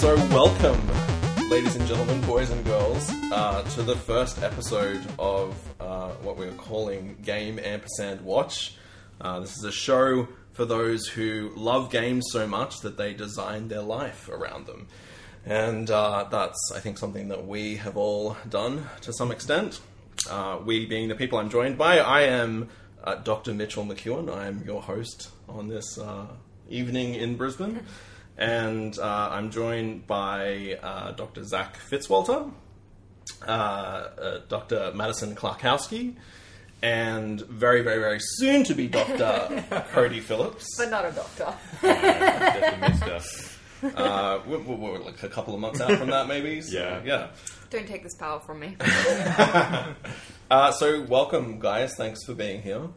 So, welcome, ladies and gentlemen, boys and girls, uh, to the first episode of uh, what we're calling Game Ampersand Watch. Uh, this is a show for those who love games so much that they design their life around them. And uh, that's, I think, something that we have all done to some extent. Uh, we being the people I'm joined by, I am uh, Dr. Mitchell McEwan. I am your host on this evening in Brisbane. And uh, I'm joined by uh, Dr. Zac Fitz-Walter, uh, uh, Dr. Madison Klarkowski, and very, very, very soon to be Dr. Cody Phillips. But not a doctor. Just a mister. Uh, we're, we're, we're like a couple of months out from that, maybe. So, Yeah. Yeah. Don't take this power from me. Uh, so, welcome, guys. Thanks for being here.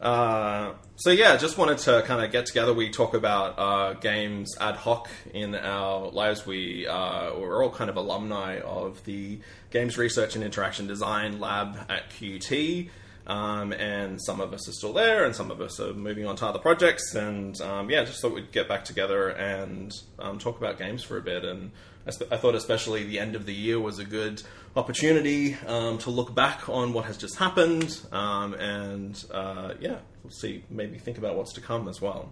Uh, so, yeah, just wanted to kind of get together. We talk about uh, games ad hoc in our lives. We, uh, we're all kind of alumni of the Games Research and Interaction Design Lab at QUT. Um, and some of us are still there, and some of us are moving on to other projects. And um, yeah, just thought we'd get back together and um, talk about games for a bit. And I, sp- I thought, especially the end of the year, was a good opportunity um, to look back on what has just happened, um, and uh, yeah, we'll see, maybe think about what's to come as well.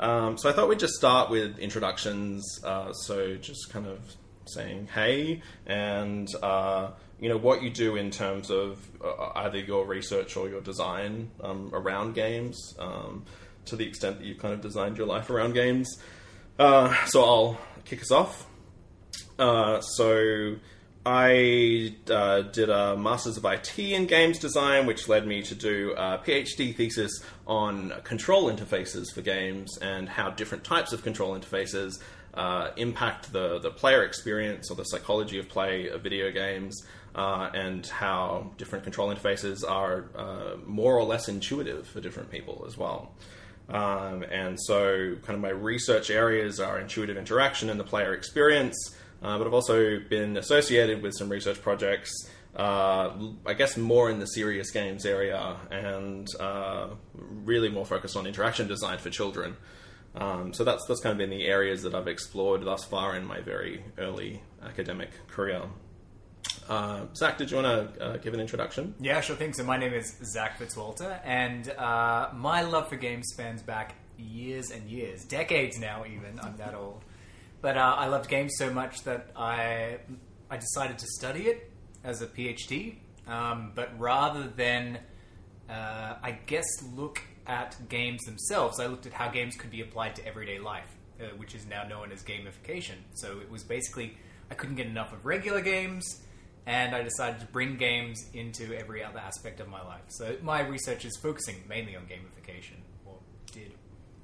Um, so I thought we'd just start with introductions. Uh, so just kind of saying hey and uh, you know what you do in terms of uh, either your research or your design um, around games um, to the extent that you've kind of designed your life around games. Uh, so I'll kick us off. Uh, so I uh, did a Masters of IT in Games Design, which led me to do a PhD thesis on control interfaces for games and how different types of control interfaces uh, impact the, the player experience or the psychology of play of video games, uh, and how different control interfaces are uh, more or less intuitive for different people as well. Um, and so, kind of my research areas are intuitive interaction and the player experience. Uh, but I've also been associated with some research projects, uh, I guess more in the serious games area, and uh, really more focused on interaction design for children. Um, so that's that's kind of been the areas that I've explored thus far in my very early academic career. Uh, Zac, did you want to uh, give an introduction? Yeah, sure thing. So my name is Zac Fitz-Walter, and uh, my love for games spans back years and years, decades now. Even I'm that old, but uh, I loved games so much that I I decided to study it as a PhD. Um, but rather than, uh, I guess, look at games themselves, I looked at how games could be applied to everyday life, uh, which is now known as gamification. So it was basically I couldn't get enough of regular games and I decided to bring games into every other aspect of my life. So my research is focusing mainly on gamification.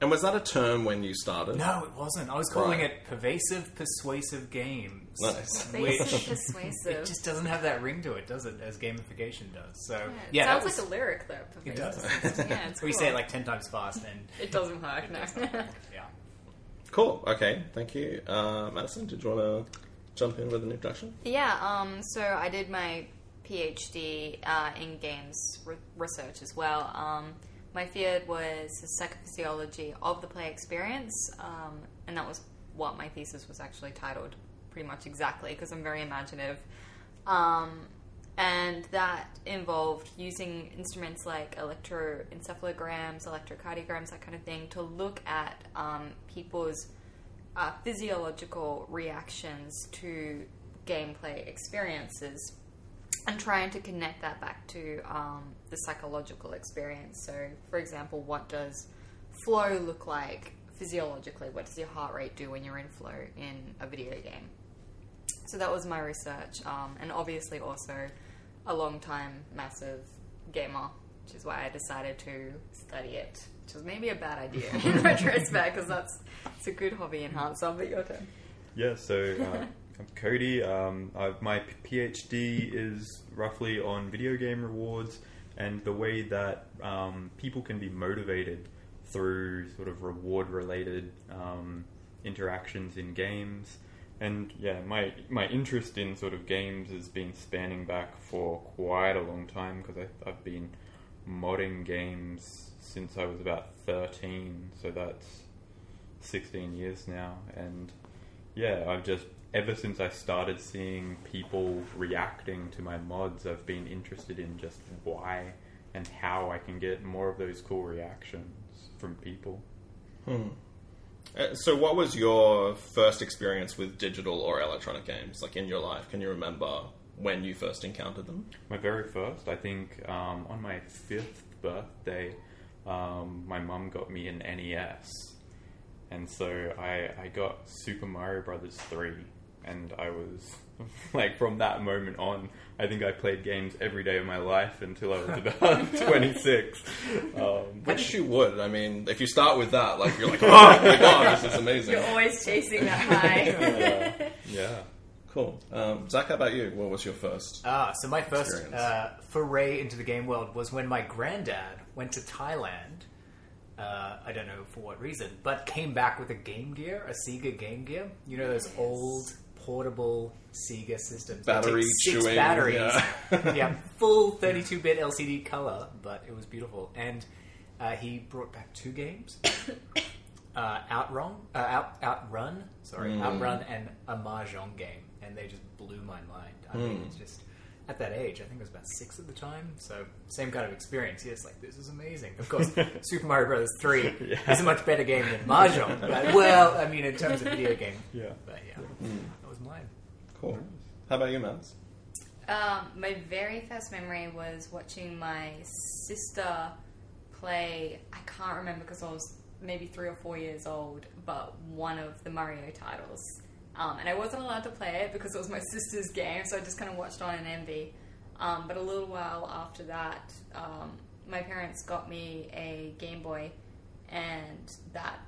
And was that a term when you started? No, it wasn't. I was calling Right. it pervasive, persuasive games. Nice. Basic Which persuasive. it just doesn't have that ring to it, does it? As gamification does. So yeah, it yeah, that sounds was- like a lyric though. It pervasive. does. yeah, it's we cool. say it like ten times fast, and It doesn't work. No. yeah. Cool. Okay. Thank you, uh, Madison. Did you want to jump in with an introduction? yeah. Um. So I did my PhD uh, in games re- research as well. Um. My field was the psychophysiology of the play experience, um, and that was what my thesis was actually titled, pretty much exactly, because I'm very imaginative. Um, and that involved using instruments like electroencephalograms, electrocardiograms, that kind of thing, to look at um, people's uh, physiological reactions to gameplay experiences and trying to connect that back to um, the psychological experience. So, for example, what does flow look like physiologically? What does your heart rate do when you're in flow in a video game? So that was my research, um, and obviously also a long time massive gamer, which is why I decided to study it, which was maybe a bad idea in retrospect because that's it's a good hobby enhancer. But your turn. Yeah, so uh, I'm Cody. Um, my PhD is roughly on video game rewards and the way that um, people can be motivated through sort of reward related um, interactions in games. And yeah, my my interest in sort of games has been spanning back for quite a long time because I've been modding games since I was about 13, so that's 16 years now. And yeah, I've just ever since I started seeing people reacting to my mods, I've been interested in just why and how I can get more of those cool reactions from people. Uh, So, what was your first experience with digital or electronic games, like in your life? Can you remember when you first encountered them? My very first, I think, um, on my fifth birthday, um, my mum got me an NES, and so I I got Super Mario Brothers three, and I was like from that moment on, I think I played games every day of my life until I was about twenty six. Um, Which you would. I mean, if you start with that, like you're like, oh my god, this is amazing. You're always chasing that high. yeah, yeah. Cool. Um, Zac, how about you? What was your first? Ah, so my first uh, foray into the game world was when my granddad went to Thailand. Uh, I don't know for what reason, but came back with a Game Gear, a Sega Game Gear. You know those Yes. old portable Sega systems. that Battery take six chewing, batteries. yeah. yeah, full 32-bit LCD color, but it was beautiful. And uh, he brought back two games. Uh, Outrun, uh, Out, Outrun, sorry, Mm. Outrun, and a mahjong game, and they just blew my mind. I mean, Mm. it's just at that age. I think I was about six at the time, so same kind of experience. Yes, like this is amazing. Of course, Super Mario Brothers Three Yeah. is a much better game than mahjong. But, well, I mean, in terms of video game, Yeah. but yeah, that was mine. Cool. How about you, Mans? Um, my very first memory was watching my sister play. I can't remember because I was maybe three or four years old, but one of the Mario titles. Um, and I wasn't allowed to play it because it was my sister's game, so I just kind of watched on in envy. Um, but a little while after that, um, my parents got me a Game Boy, and that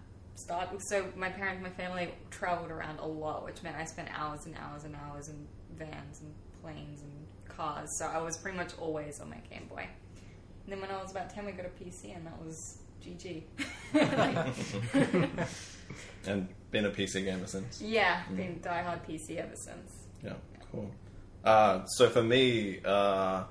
So my parents, my family traveled around a lot, which meant I spent hours and hours and hours in vans and planes and cars. So I was pretty much always on my Game Boy. And then when I was about ten, we got a PC, and that was GG. Like, And been a PC gamer since. yeah, been diehard PC ever since. Yeah, cool. Uh, so for me, uh,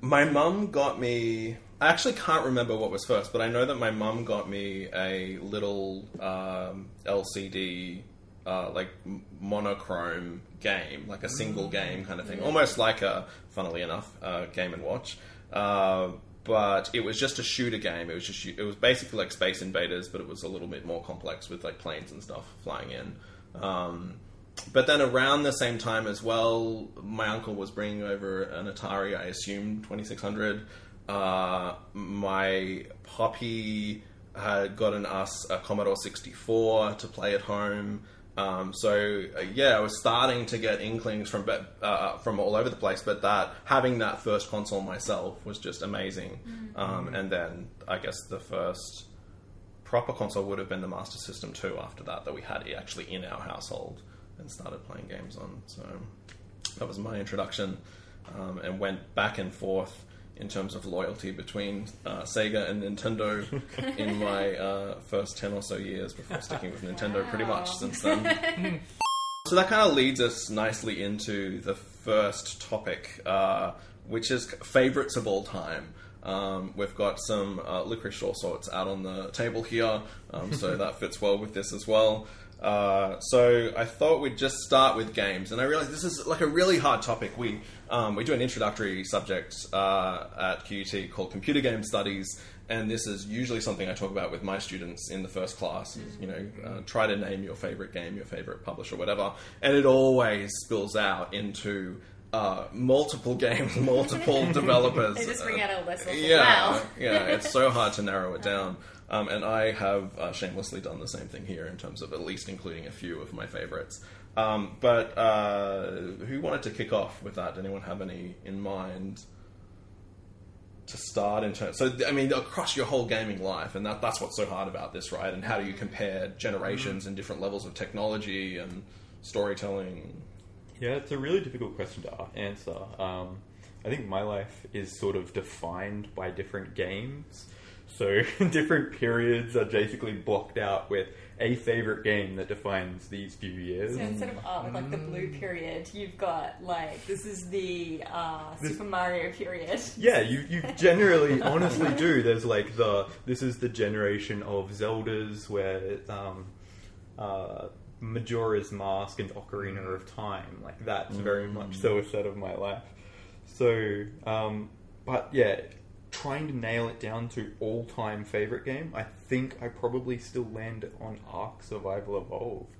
my mum got me. I actually can't remember what was first, but I know that my mum got me a little um, LCD, uh, like monochrome game, like a single game kind of thing, almost like a, funnily enough, uh, Game and Watch. Uh, but it was just a shooter game. It was just it was basically like Space Invaders, but it was a little bit more complex with like planes and stuff flying in. Um, but then around the same time as well, my uncle was bringing over an Atari, I assume 2600. Uh, my poppy had gotten us a Commodore 64 to play at home. Um, so uh, yeah, I was starting to get inklings from uh, from all over the place, but that having that first console myself was just amazing. Um, and then I guess the first proper console would have been the Master System 2 after that, that we had actually in our household and started playing games on. So that was my introduction um, and went back and forth in terms of loyalty between uh, Sega and Nintendo in my uh, first 10 or so years before sticking with Nintendo pretty much since then. So that kind of leads us nicely into the first topic, uh, which is favorites of all time. Um, we've got some uh, licorice all sorts out on the table here, um, so that fits well with this as well. Uh, so I thought we'd just start with games, and I realized this is like a really hard topic. We um, we do an introductory subject uh, at QUT called Computer Game Studies, and this is usually something I talk about with my students in the first class. Is, you know, uh, try to name your favorite game, your favorite publisher, whatever, and it always spills out into uh, multiple games, multiple developers. They just bring out a list of yeah, wow. yeah, it's so hard to narrow it down. Um, and I have uh, shamelessly done the same thing here in terms of at least including a few of my favorites. Um, but uh, who wanted to kick off with that? Did anyone have any in mind to start in terms? So, I mean, across your whole gaming life, and that, that's what's so hard about this, right? And how do you compare generations and different levels of technology and storytelling? Yeah, it's a really difficult question to answer. Um, I think my life is sort of defined by different games. So different periods are basically blocked out with a favorite game that defines these few years. So instead of art with like the blue period, you've got like this is the uh, Super Mario period. Yeah, you, you generally honestly do. There's like the this is the generation of Zeldas where um, uh, Majora's Mask and Ocarina of Time. Like that's very much so a set of my life. So, um, but yeah, trying to nail it down to all time favorite game, I think I probably still land on Ark Survival Evolved,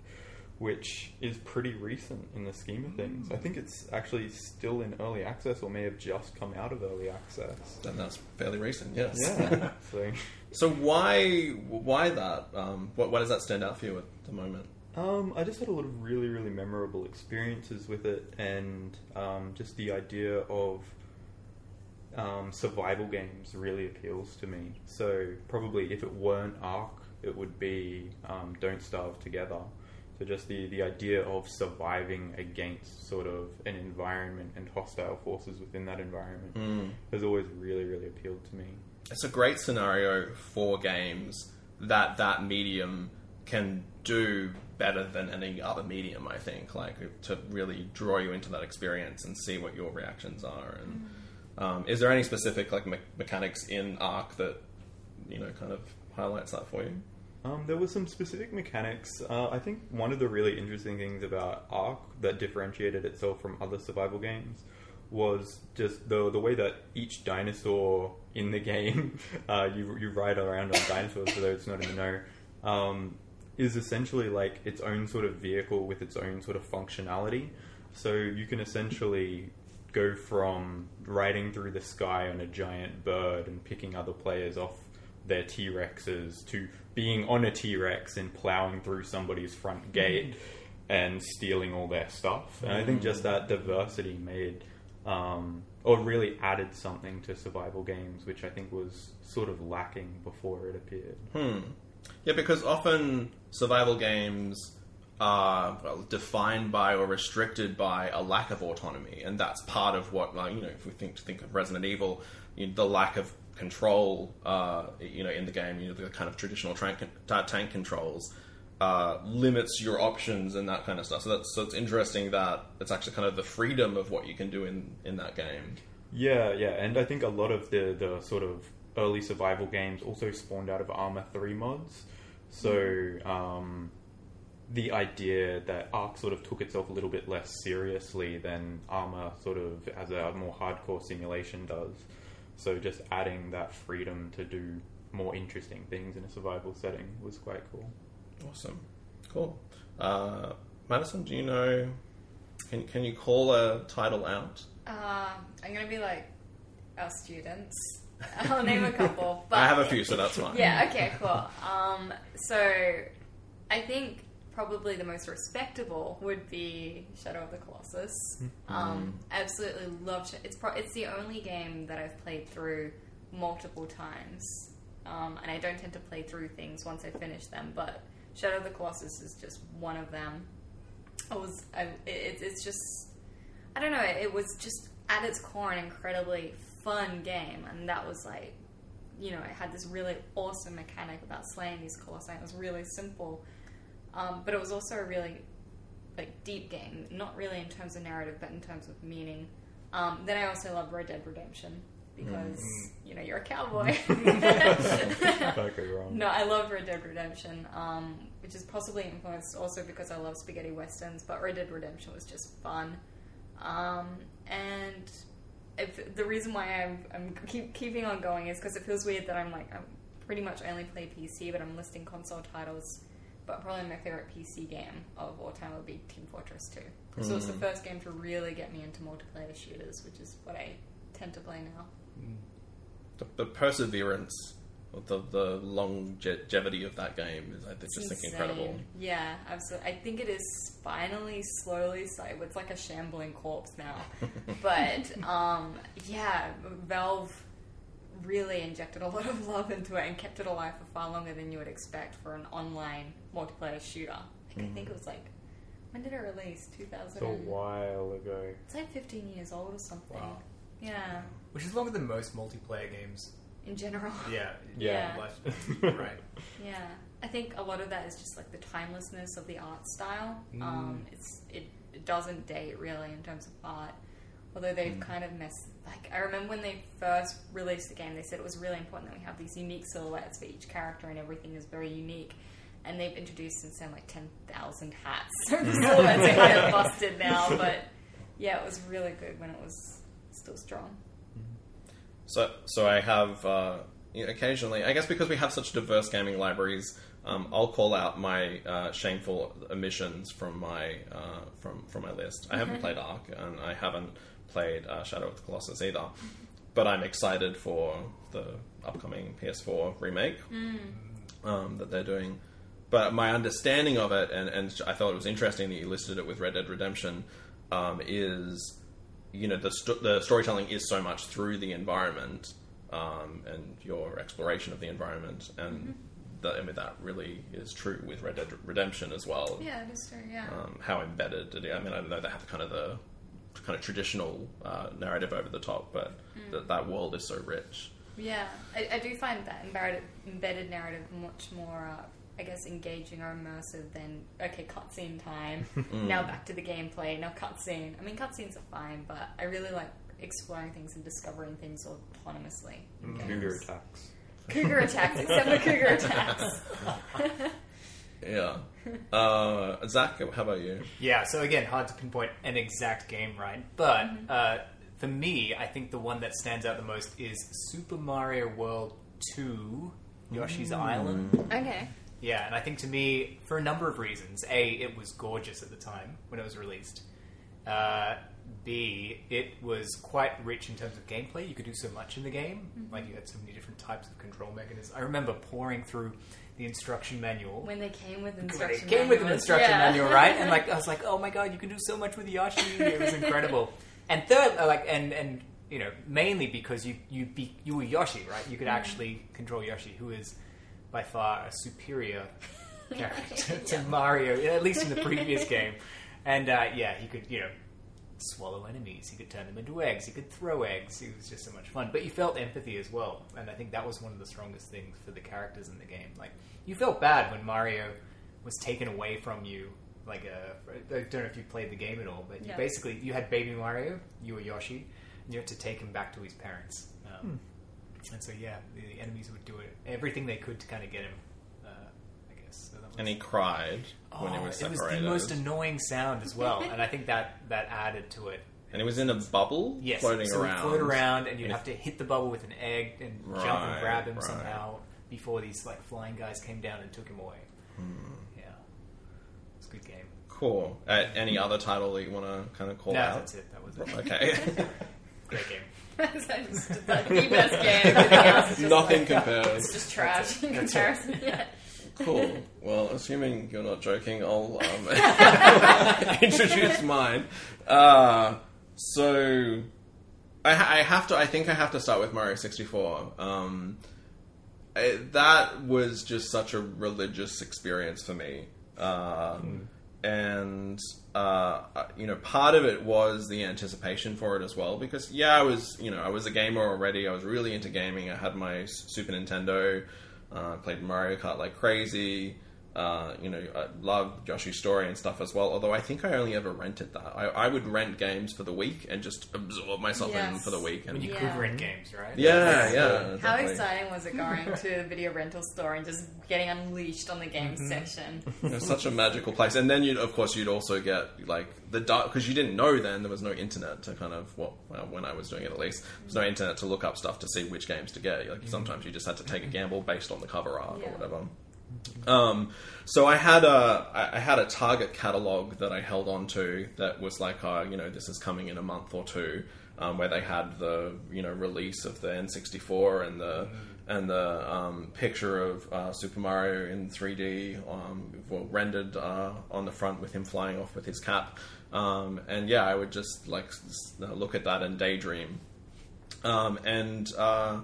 which is pretty recent in the scheme of things. I think it's actually still in early access or may have just come out of early access. Then that's fairly recent, yes. Yeah. so, so why why that? Um, what, why does that stand out for you at the moment? Um, I just had a lot of really, really memorable experiences with it, and um, just the idea of um, survival games really appeals to me. So probably if it weren't Ark, it would be um, Don't Starve Together. So just the, the idea of surviving against sort of an environment and hostile forces within that environment Mm. has always really, really appealed to me. It's a great scenario for games that that medium can do better than any other medium. I think, like to really draw you into that experience and see what your reactions are. And um, is there any specific like me- mechanics in Ark that you know kind of highlights that for you? Um, there were some specific mechanics. Uh, I think one of the really interesting things about Ark that differentiated itself from other survival games was just the the way that each dinosaur in the game, uh, you you ride around on dinosaurs for those not in the know, um, is essentially like its own sort of vehicle with its own sort of functionality. So you can essentially go from riding through the sky on a giant bird and picking other players off their T Rexes to being on a T Rex and plowing through somebody's front gate and stealing all their stuff. And I think just that diversity made um, or really added something to survival games, which I think was sort of lacking before it appeared. Hmm. Yeah, because often survival games are well, defined by or restricted by a lack of autonomy, and that's part of what, like, you know, if we think think of Resident Evil, you know, the lack of control, uh, you know, in the game, you know, the kind of traditional tank, tank controls. Uh, limits your options and that kind of stuff. So that's so it's interesting that it's actually kind of the freedom of what you can do in, in that game. Yeah, yeah, and I think a lot of the, the sort of early survival games also spawned out of Arma 3 mods. So, um, the idea that Ark sort of took itself a little bit less seriously than Arma sort of as a more hardcore simulation does. So, just adding that freedom to do more interesting things in a survival setting was quite cool. Awesome, cool. Uh, Madison, do you know? Can can you call a title out? Uh, I'm gonna be like our students. I'll name a couple. But I have a few, so that's fine. Yeah. Okay. Cool. Um, so I think probably the most respectable would be Shadow of the Colossus. Um, absolutely love. Sh- It's pro- it's the only game that I've played through multiple times, um, and I don't tend to play through things once I finish them. But Shadow of the Colossus is just one of them. I was. I, it, it's just. I don't know. It was just at its core an incredibly fun game, and that was like, you know, it had this really awesome mechanic about slaying these colossi. It was really simple, um, but it was also a really like deep game. Not really in terms of narrative, but in terms of meaning. Um, then I also love Red Dead Redemption because you know you're a cowboy. Can't go wrong. No, I love Red Dead Redemption, um, which is possibly influenced also because I love spaghetti westerns. But Red Dead Redemption was just fun, um, and if, the reason why I'm, I'm keep keeping on going is because it feels weird that I'm like I'm pretty much only play PC, but I'm listing console titles. But probably my favorite PC game of all time would be Team Fortress 2. So it's the first game to really get me into multiplayer shooters, which is what I tend to play now. The, the perseverance, the the longevity of that game is, I think, just insane. incredible. Yeah, absolutely. I think it is finally, slowly, so it's like a shambling corpse now. but um, yeah, Valve really injected a lot of love into it and kept it alive for far longer than you would expect for an online multiplayer shooter. Like, I think mm-hmm. it was like when did it release? Two thousand. It's a while ago. It's like fifteen years old or something. Wow. Yeah, Which is longer than most multiplayer games. in general. Yeah. Yeah. Life- right. Yeah, I think a lot of that is just like the timelessness of the art style. Mm. Um, it's it, it doesn't date really in terms of art, although they've mm. kind of messed. Like I remember when they first released the game, they said it was really important that we have these unique silhouettes for each character and everything is very unique. and they've introduced since then like ten thousand hats. So the arts are kind of busted now, but yeah, it was really good when it was still strong. So, so I have uh, occasionally, I guess because we have such diverse gaming libraries, um, I'll call out my uh, shameful omissions from my uh, from from my list. I haven't played Ark, and I haven't played uh, Shadow of the Colossus either. But I'm excited for the upcoming PS4 remake um, that they're doing. But my understanding of it, and, and I thought it was interesting that you listed it with Red Dead Redemption, um, is you know the sto- the storytelling is so much through the environment um, and your exploration of the environment, and that, I mean that really is true with Red Dead Redemption as well. Yeah, it is true. Yeah. Um, how embedded it is. I mean, I know they have kind of the kind of traditional uh, narrative over the top, but that that world is so rich. Yeah, I, I do find that embedded, embedded narrative much more, uh, I guess, engaging or immersive than okay, cutscene time. Now back to the gameplay. Now cutscene. I mean, cutscenes are fine, but I really like exploring things and discovering things autonomously. in games. Cougar attacks. Cougar attacks, except for cougar attacks. Yeah. Uh, Zac, how about you? Yeah, so again, hard to pinpoint an exact game, right? But uh, for me, I think the one that stands out the most is Super Mario World 2 Yoshi's Island. okay. Yeah, and I think to me, for a number of reasons. A, it was gorgeous at the time when it was released. Uh, B, it was quite rich in terms of gameplay. You could do so much in the game. Like, you had so many different types of control mechanisms. I remember pouring through the instruction manual. When they came with instruction it came with an instruction yeah. manual, right? And like I was like, oh my god, you can do so much with Yoshi. It was incredible. and third, uh, like, and and you know, mainly because you you be you were Yoshi, right? You could actually control Yoshi, who is by far a superior character to Mario, at least in the previous game. And uh, yeah, he could you know swallow enemies. He could turn them into eggs. He could throw eggs. It was just so much fun. But you felt empathy as well, and I think that was one of the strongest things for the characters in the game. Like you felt bad when Mario was taken away from you. Like uh, I don't know if you played the game at all, but you Yeah. basically you had baby Mario, you were Yoshi, and you had to take him back to his parents. Um, And so yeah, the, the enemies would do it everything they could to kind of get him. Uh, I guess. So that was, And he cried when he Oh, was it was separated. the most annoying sound as well, and I think that that added to it. and he was in a bubble Yes, floating so around. he'd float around, and you'd And have to hit the bubble with an egg and jump Right, and grab him right. somehow before these like flying guys came down and took him away. Hmm. Yeah, it's a good game. Cool. Uh, any other title that you want to kind of call no, out? that's it. That was it. Okay. Great game. That's just like the best game. Everything else is just Nothing like, compares. It's just trash in That's it. comparison. Yeah. Cool. Well, assuming you're not joking, I'll um, introduce mine. Uh, so, I, I have to. I think I have to start with Mario 64. Um, I- that was just such a religious experience for me. Uh, And uh, you know, part of it was the anticipation for it as well. Because yeah, I was you know I was a gamer already. I was really into gaming. I had my Super Nintendo. Uh, played Mario Kart like crazy. Uh, you know, I love Yoshi's Story and stuff as well. Although I think I only ever rented that. I, I would rent games for the week and just absorb myself in Yes. for the week. I And mean, you Yeah. could rent games, right? yeah, yeah. How exciting was it going to a video rental store and just getting unleashed on the game Mm-hmm. section? It was such a magical place. And then you, of course, you'd also get like the dark because you didn't know then there was no internet to kind of well, well, when I was doing it at least, there was no internet to look up stuff to see which games to get. Like sometimes you just had to take a gamble based on the cover art Yeah. or whatever. Um, so I had a I had a Target catalog that I held on to that was like, uh, you know, this is coming in a month or two, um, where they had the you know release of the N64 and the and the um, picture of uh, Super Mario in 3D, um, well, rendered uh, on the front with him flying off with his cap. Um, and yeah, I would just like look at that and daydream um, and uh,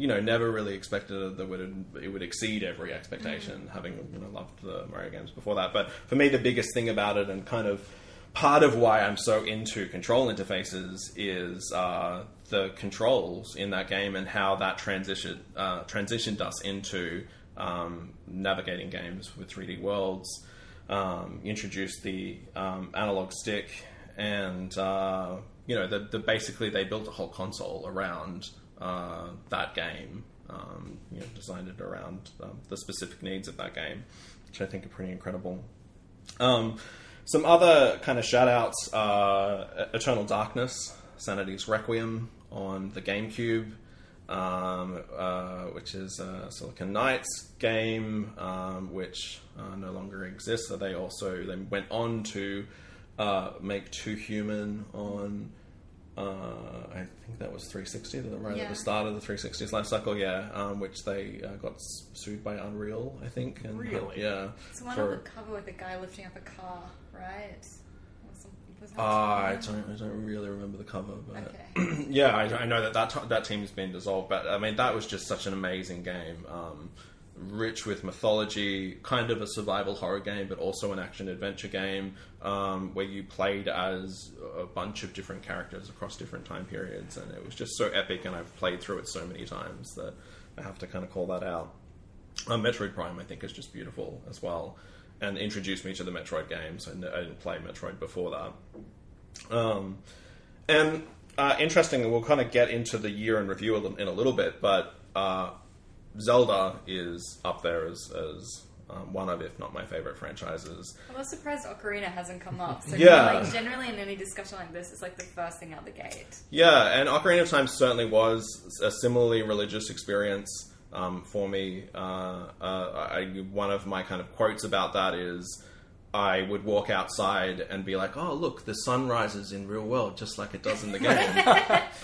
you know, never really expected that would it would exceed every expectation. Having you know, loved the Mario games before that, but for me, the biggest thing about it, and kind of part of why I'm so into control interfaces, is uh, the controls in that game and how that transition uh, transitioned us into um, navigating games with 3D worlds. Um, introduced the um, analog stick and uh, you know, the, the basically they built a whole console around uh, that game. Um, you know, designed it around um, the specific needs of that game, which I think are pretty incredible. Um, some other kind of shout outs uh, Eternal Darkness, Sanity's Requiem on the GameCube, um, uh, which is a Silicon Knights game, um, which uh, no longer exists. So they also they went on to uh, make Too Human on. Uh, I think that was 360, the- right at the start of the 360's life cycle, yeah, um, which they uh, got sued by Unreal, I think. And, Really? Yeah. It's one for- on the cover with the guy lifting up a car, right? Or some- was that Ah, I don't, I don't really remember the cover, but Okay. yeah, I, I know that that, t- that team's been dissolved. But I mean, that was just such an amazing game, um, rich with mythology, kind of a survival horror game, but also an action adventure game um, where you played as a bunch of different characters across different time periods, and it was just so epic. And I've played through it so many times that I have to kind of call that out. Um, Metroid Prime, I think, is just beautiful as well, and introduced me to the Metroid games. I, I didn't play Metroid before that. Um, and uh, interesting, we'll kind of get into the year in review in a little bit, but uh, Zelda is up there as, as um, one of, if not my favorite franchises. I was surprised Ocarina hasn't come up. So Yeah. like generally in any discussion like this, it's like the first thing out the gate. Yeah, and Ocarina of Time certainly was a similarly religious experience um, for me. Uh, uh, I, one of my kind of quotes about that is I would walk outside and be like, "Oh, look, the sun rises in real world just like it does in the game."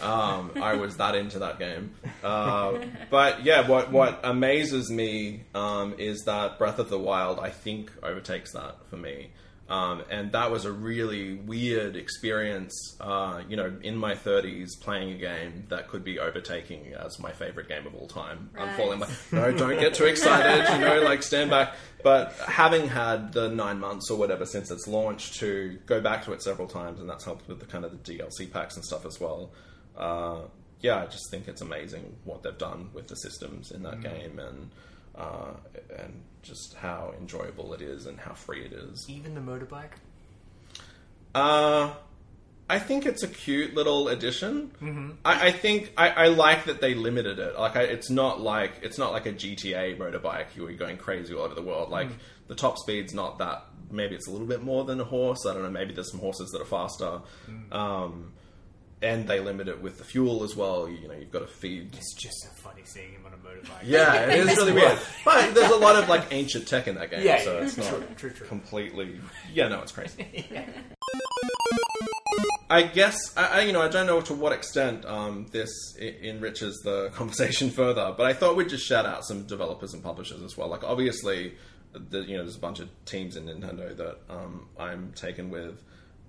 um, I was that into that game. Uh, but yeah, what what amazes me um, is that Breath of the Wild, I think, overtakes that for me. Um, and that was a really weird experience, uh, you know, in my 30s playing a game that could be overtaking as my favorite game of all time. I'm falling like, no, don't get too excited, you know, like stand back. But having had the nine months or whatever since its launch to go back to it several times, and that's helped with the kind of the DLC packs and stuff as well. Uh, yeah, I just think it's amazing what they've done with the systems in that game and uh, and just how enjoyable it is and how free it is. Even the motorbike. Uh, I think it's a cute little addition. Mm-hmm. I, I think I, I like that they limited it. Like, I, it's not like it's not like a GTA motorbike. You're going crazy all over the world. Like the top speed's not that. Maybe it's a little bit more than a horse. I don't know. Maybe there's some horses that are faster. Um, and they limit it with the fuel as well. You know, you've got to feed It's just so funny seeing him on a motorbike. yeah, it is really weird. But there's a lot of like ancient tech in that game, Yeah, so yeah, it's not true, true, true. completely. Yeah, no, it's crazy. I guess I, I, you know I don't know to what extent um, this I- enriches the conversation further, but I thought we'd just shout out some developers and publishers as well. Like obviously, the, you know there's a bunch of teams in Nintendo that um, I'm taken with,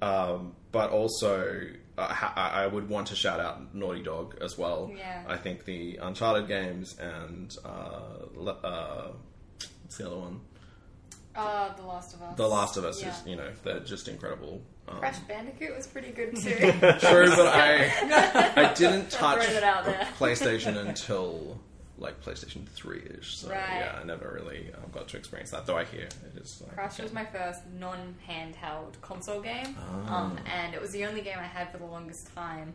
um, but also I I would want to shout out Naughty Dog as well. Yeah. I think the Uncharted games and uh, uh, what's the other one? Uh, The Last of Us. The Last of Us Yeah. is you know they're just incredible. Um, Crash Bandicoot was pretty good too. True, but I I didn't touch it out there. PlayStation until like PlayStation Three ish. So Right. yeah, I never really um, got to experience that. Though I hear it is. Like, Crash was my first non-handheld console game, um, and it was the only game I had for the longest time.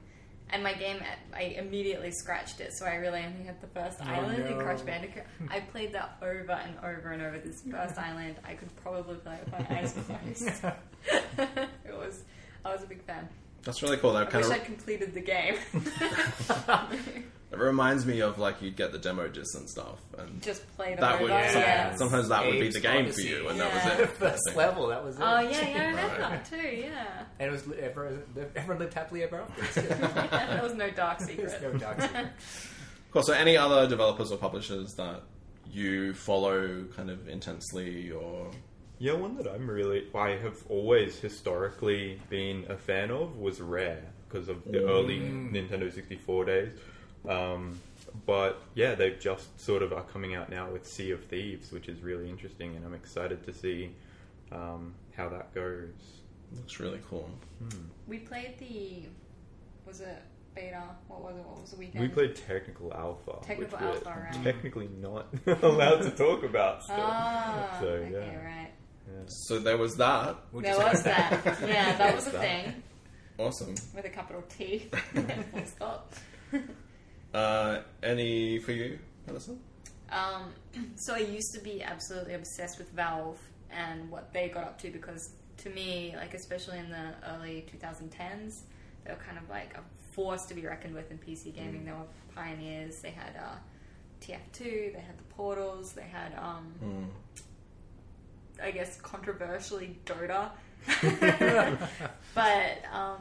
And my game, I immediately scratched it, so I really only had the first island in no. Crash Bandicoot. I played that over and over and over. This first island, I could probably play it with my eyes closed. it was, I was a big fan. That's really cool. That I kind wish of I'd completed the game. It reminds me of like you'd get the demo discs and stuff, and Just played that would yeah. some- yeah. sometimes that would be Abe's the game for you, and Yeah. that was it. first level, that was it. Oh yeah, yeah, I remember Right. that too. Yeah, And it was li- ever, ever lived happily ever after. there was no dark There's secret. no dark secret. Cool. So, any other developers or publishers that you follow kind of intensely, or Yeah, one that I'm really, I have always historically been a fan of was Rare because of the early mm. Nintendo 64 days. Um, but yeah, they've just sort of are coming out now with Sea of Thieves, which is really interesting, and I'm excited to see um, how that goes. looks really cool. We played the was it beta? What was it? What was the weekend? We played Technical Alpha, Technical which Alpha, we're right. technically not allowed to talk about still. Ah, So, okay, yeah. right. Yeah. So there was that. We'll There was that. Yeah, that was a That. thing Awesome. with a capital T and full stop. Uh, any for you, Alison? Um, so I used to be absolutely obsessed with Valve and what they got up to because to me, like especially in the early 2010s, they were kind of like a force to be reckoned with in PC gaming. They were pioneers. They had uh, TF2, they had the Portals, they had um, Hmm. I guess controversially Dota, but um,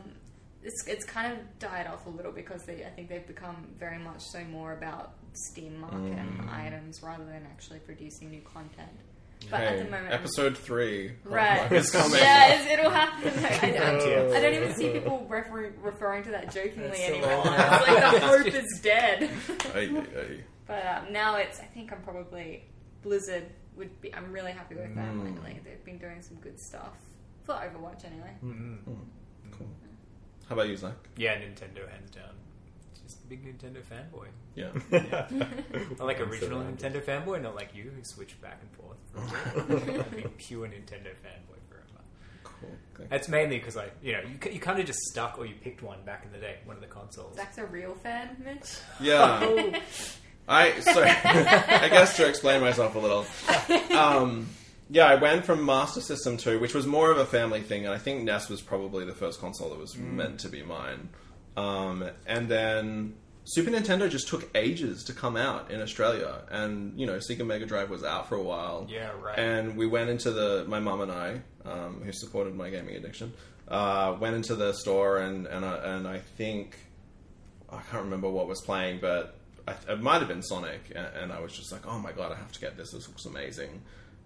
it's it's kind of died off a little because they I think they've become very much so more about Steam market and items rather than actually producing new content. But Hey, at the moment, episode three right, is coming. yeah, it's, it'll happen. Like, I, I, Yeah. I don't even see people refer- referring to that jokingly That's anymore. It's like the hope is dead. Ay, ay, ay. But um, now it's. I think I'm probably Blizzard would be. I'm really happy with them Mm. lately. They've been doing some good stuff for Overwatch anyway. Mm-hmm. Cool. How about you, Zac? Yeah, Nintendo hands down. Just a big Nintendo fanboy. Yeah. Not like I'm original surrounded. Nintendo fanboy, not like you who switch back and forth. I'd be pure Nintendo fanboy forever. cool. Okay. That's mainly because I, you know, you, you kind of just stuck or you picked one back in the day, one of the consoles. Zac's a real fan, Mitch. Yeah. I so I guess to explain myself a little. Um, yeah, I went from Master System 2, which was more of a family thing, and I think NES was probably the first console that was meant to be mine. Um, and then Super Nintendo just took ages to come out in Australia, and you know Sega Mega Drive was out for a while. Yeah, right. And we went into the my mum and I, um, who supported my gaming addiction, uh, went into the store and and I, and I think I can't remember what was playing, but I, it might have been Sonic, and, and I was just like, oh my god, I have to get this. This looks amazing.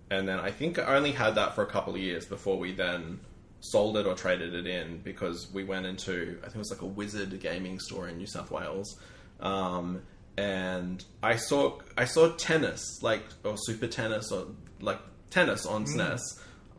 And then I think I only had that for a couple of years before we then sold it or traded it in because we went into I think it was like a Wizard gaming store in New South Wales, um, and I saw I saw tennis like or Super Tennis or like tennis on SNES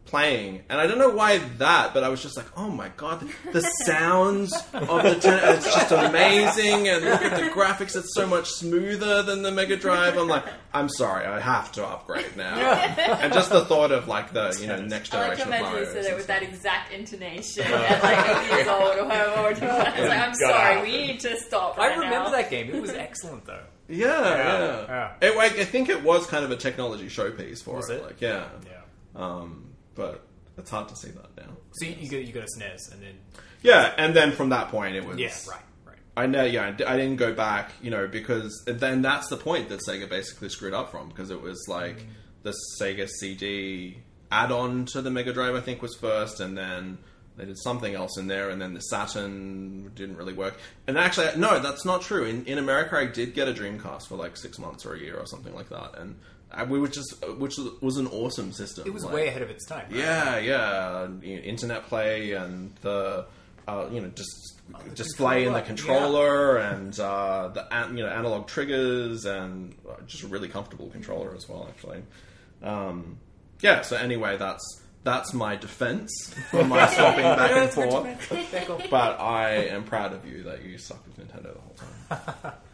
playing, and I don't know why that, but I was just like, oh my god, the, the sounds of the tennis, it's just amazing, and look at the graphics, it's so much smoother than the Mega Drive. I'm like, I'm sorry, I have to upgrade now. and just the thought of like the you know next I like generation to of Mario. you said it with that exact intonation at like eight years old or however old you are. It's like, I'm sorry, out. we need to stop. I remember now. that game. It was excellent, though. Yeah, Yeah, yeah. It, like, I think it was kind of a technology showpiece for Was it. it? Like, yeah. Yeah. Um, but it's hard to see that now. So you, got you got a SNES, and then Yeah, and then from that point, it was. yeah, right, right. I know, yeah, I didn't go back, you know, because then that's the point that Sega basically screwed up from because it was like mm. the Sega CD add-on to the Mega Drive, I think, was first, and then they did something else in there, and then the Saturn didn't really work. And actually, no, that's not true. In in America, I did get a Dreamcast for like six months or a year or something like that, and we were just, which was an awesome system. It was like- way ahead of its time. Right? yeah, yeah, you know, internet play and the uh, you know just display in the controller and uh, the you know analog triggers and uh, just a really comfortable controller as well. Actually, um, yeah. So anyway, that's that's my defense for my swapping back and forth. But I am proud of you that you sucked with Nintendo the whole time.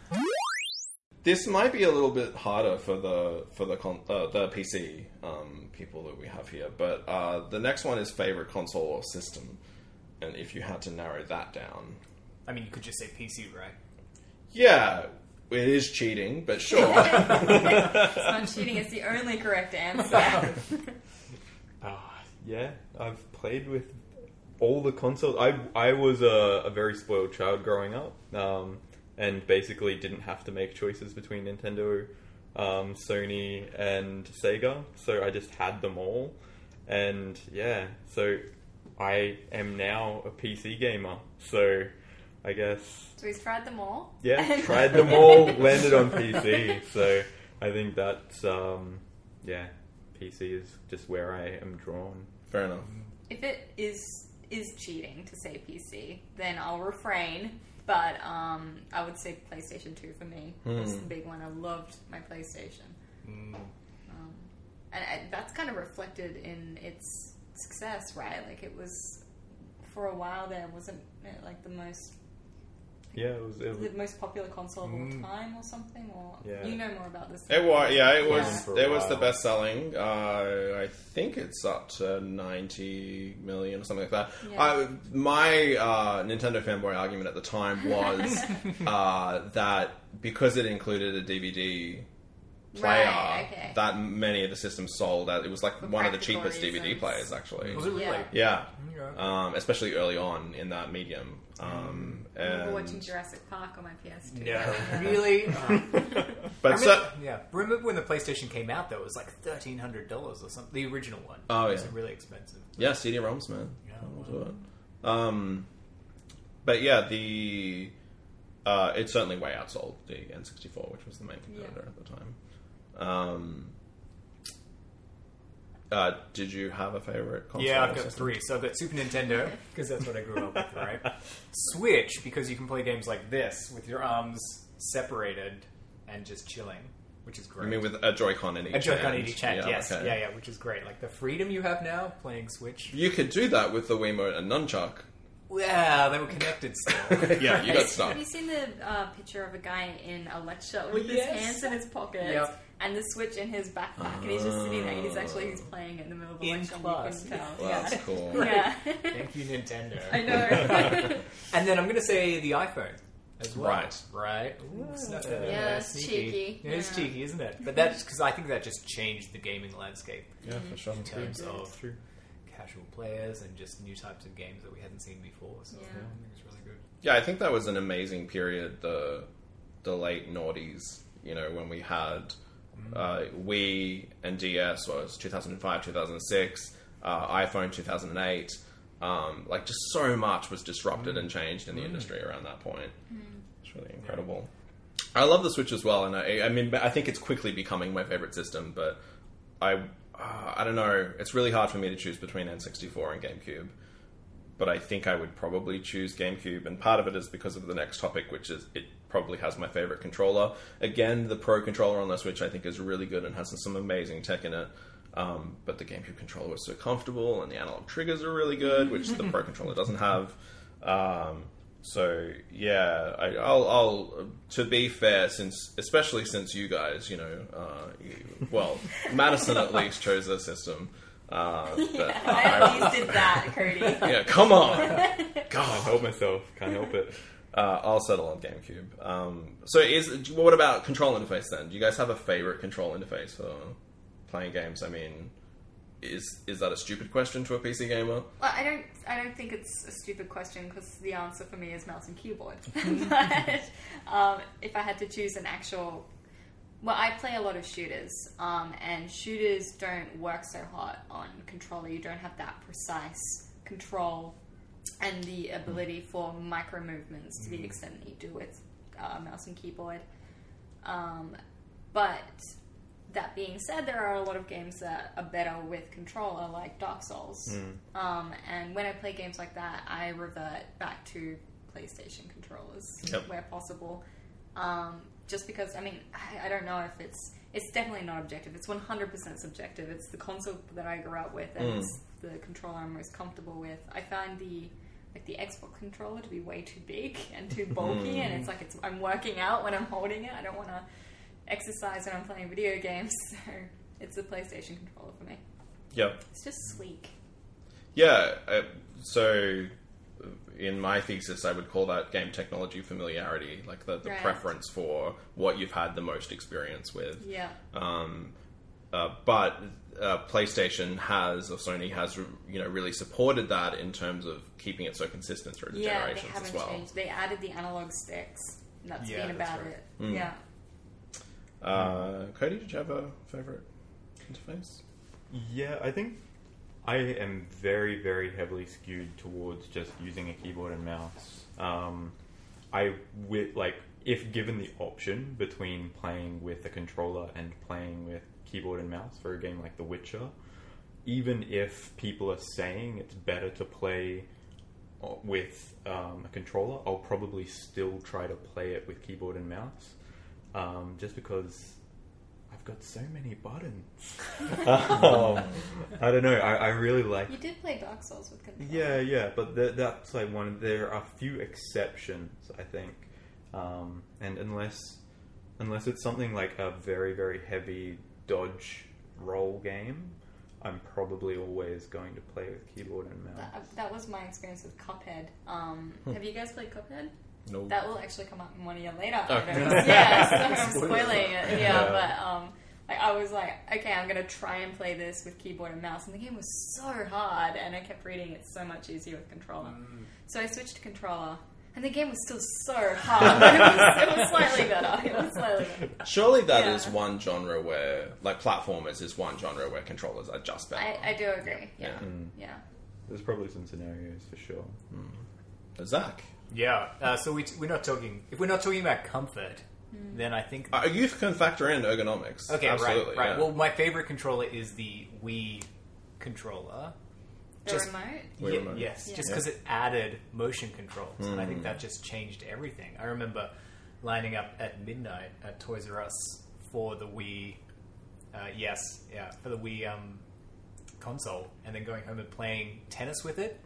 This might be a little bit harder for the for the con- uh, the PC um, people that we have here, but uh, the next one is favorite console or system, and if you had to narrow that down, I mean, you could just say PC, right? yeah, it is cheating, but sure. It's not cheating. It's the only correct answer. Ah, yeah, I've played with all the consoles. I I was a, a very spoiled child growing up, um, and basically didn't have to make choices between Nintendo, um, Sony, and Sega. So I just had them all, and yeah, so I am now a PC gamer. So I guess so he's tried them all. yeah, tried them all, landed on PC. So I think that's um, yeah, PC is just where I am drawn. Fair enough. If it is is cheating to say PC, then I'll refrain. But um, I would say PlayStation Two for me. That's the big one. I loved my PlayStation, Mm. um, and I, that's kind of reflected in its success, right? Like it was for a while there, wasn't it like the most Yeah, it was. It the most popular console of Mm. all time or something? Or Yeah. you know more about this? It was, yeah, it was. Yeah. It was the best selling. Uh, I think it's up to ninety million or something like that. Yeah. Uh, my uh, Nintendo fanboy argument at the time was uh, that because it included a DVD player Right, okay. that many of the systems sold. That it was like For one of the practical cheapest DVD players actually. Was it really? Yeah. Yeah, Okay. um, especially early on in that medium. Um, I remember and- watching Jurassic Park on my PS2. No, really? Oh. but I so, yeah, remember when the PlayStation came out? Though it was like thirteen hundred dollars or something. The original one. Oh, it was yeah. really expensive. Yeah, CD-ROMs, man. Yeah, wow. Um, but yeah, the uh, it certainly way outsold the N64, which was the main competitor at the time. Um, uh, did you have a favorite console? Yeah, I've got system? three. So I've got Super Nintendo because that's what I grew up with, right? Switch because you can play games like this with your arms separated and just chilling, which is great. I mean, with a Joy-Con in each a Joy-Con in each hand, Yeah, yes, okay. yeah, yeah, which is great. Like the freedom you have now playing Switch. You could do that with the Wiimote and Nunchuck. Yeah, they were connected still. yeah, you got stuck. Have you seen the uh, picture of a guy in a lecture with Yes. his hands in his pockets Yep. And the Switch in his backpack, and he's just sitting there and he's actually he's oh. playing it in the middle of the In lecture. and class. You couldn't tell. Well, yeah. that's cool. Yeah. Thank you, Nintendo. I know. And then I'm going to say the iPhone as well. Right. Right. Ooh, snuck that Yeah, it's Sneaky. cheeky. Yeah, It's Yeah. cheeky, isn't it? But that's because I think that just changed the gaming landscape Yeah, for sure. in terms did. of casual players and just new types of games that we hadn't seen before. So Yeah. I think it's really good. Yeah, I think that was an amazing period, the the late noughties. You know, when we had uh, Wii and DS was 2005, 2006, uh, iPhone 2008. Um, like, just so much was disrupted and changed in the industry around that point. It's really incredible. I love the Switch as well, and I, I mean, I think it's quickly becoming my favorite system. But I, uh, I don't know. It's really hard for me to choose between N64 and GameCube but I think I would probably choose GameCube, and part of it is because of the next topic, which is it probably has my favorite controller. Again, the Pro controller on the Switch I think is really good and has some amazing tech in it. Um, but the GameCube controller was so comfortable, and the analog triggers are really good, which the Pro controller doesn't have. Um, so yeah, I, I'll, I'll. To be fair, since especially since you guys, you know, uh, you, well, Madison at least chose this system. Uh, but I at least did that, Cody. yeah, come on. God, help myself. Can't help it. Uh, I'll settle on GameCube. Um, so, is what about control interface then? Do you guys have a favorite control interface for playing games? I mean, is is that a stupid question to a PC gamer? Well, I don't. I don't think it's a stupid question because the answer for me is mouse and keyboard. but um, if I had to choose an actual, well, I play a lot of shooters, um, and shooters don't work so hot on controller. You don't have that precise control and the ability for micro movements to the extent that you do with uh, mouse and keyboard. Um, but that being said, there are a lot of games that are better with controller, like Dark Souls. Um, and when I play games like that, I revert back to PlayStation controllers Yep. where possible. Um, just because, I mean, I, I don't know if it's it's definitely not objective. It's one hundred percent subjective. It's the console that I grew up with, and Mm. it's the controller I'm most comfortable with. I find the like the Xbox controller to be way too big and too bulky, and it's like it's I'm working out when I'm holding it. I don't want to exercise when I'm playing video games, so it's the PlayStation controller for me. Yeah, It's just sleek. yeah. Uh, so, in my thesis, I would call that game technology familiarity, like the, the Right. preference for what you've had the most experience with. Yeah. Um, uh, but uh, PlayStation has or Sony has you know really supported that in terms of keeping it so consistent through the Yeah, they generations haven't as well. changed. They added the analog sticks. and That's Yeah, been that's about right. it. Mm. Yeah. Uh, Cody, did you have a favorite interface? Yeah, I think I am very, very heavily skewed towards just using a keyboard and mouse. Um, I with like if given the option between playing with a controller and playing with keyboard and mouse for a game like The Witcher, even if people are saying it's better to play uh, with um, a controller, I'll probably still try to play it with keyboard and mouse, um, just because I've got so many buttons. um, I don't know. I, I really like. You did play Dark Souls with controller. Yeah, yeah, but th- that's like one. There are a few exceptions, I think, um, and unless unless it's something like a very very heavy dodge roll game, I'm probably always going to play with keyboard and mouse. That, that was my experience with Cuphead. Um, Hmm. Have you guys played Cuphead? No. That will actually come up in one year later. Okay. I don't know. yeah, so I'm spoiling it. Yeah, Yeah. but um, Like I was like, okay, I'm gonna try and play this with keyboard and mouse, and the game was so hard, and I kept reading it's so much easier with controller. Mm. So I switched to controller, and the game was still so hard, but it was, it was slightly better. It was slightly better. Surely that is Yeah. one genre where, like, platformers is one genre where controllers are just better. I, I do agree. Yeah, Mm. yeah. There's probably some scenarios for sure. Zac, Yeah. Uh, so we, we're not talking. If we're not talking about comfort, then I think. uh, you can factor in ergonomics. okay, Absolutely, right, right. yeah. Well, my favorite controller is the Wii controller. The Just- remote. Wii Ye- remote. Yes, Yeah. just Yeah. because it added motion controls, and I Mm. think that just changed everything. I remember lining up at midnight at Toys R Us for the Wii. Uh, yes, yeah, for the Wii um, console, and then going home and playing tennis with it,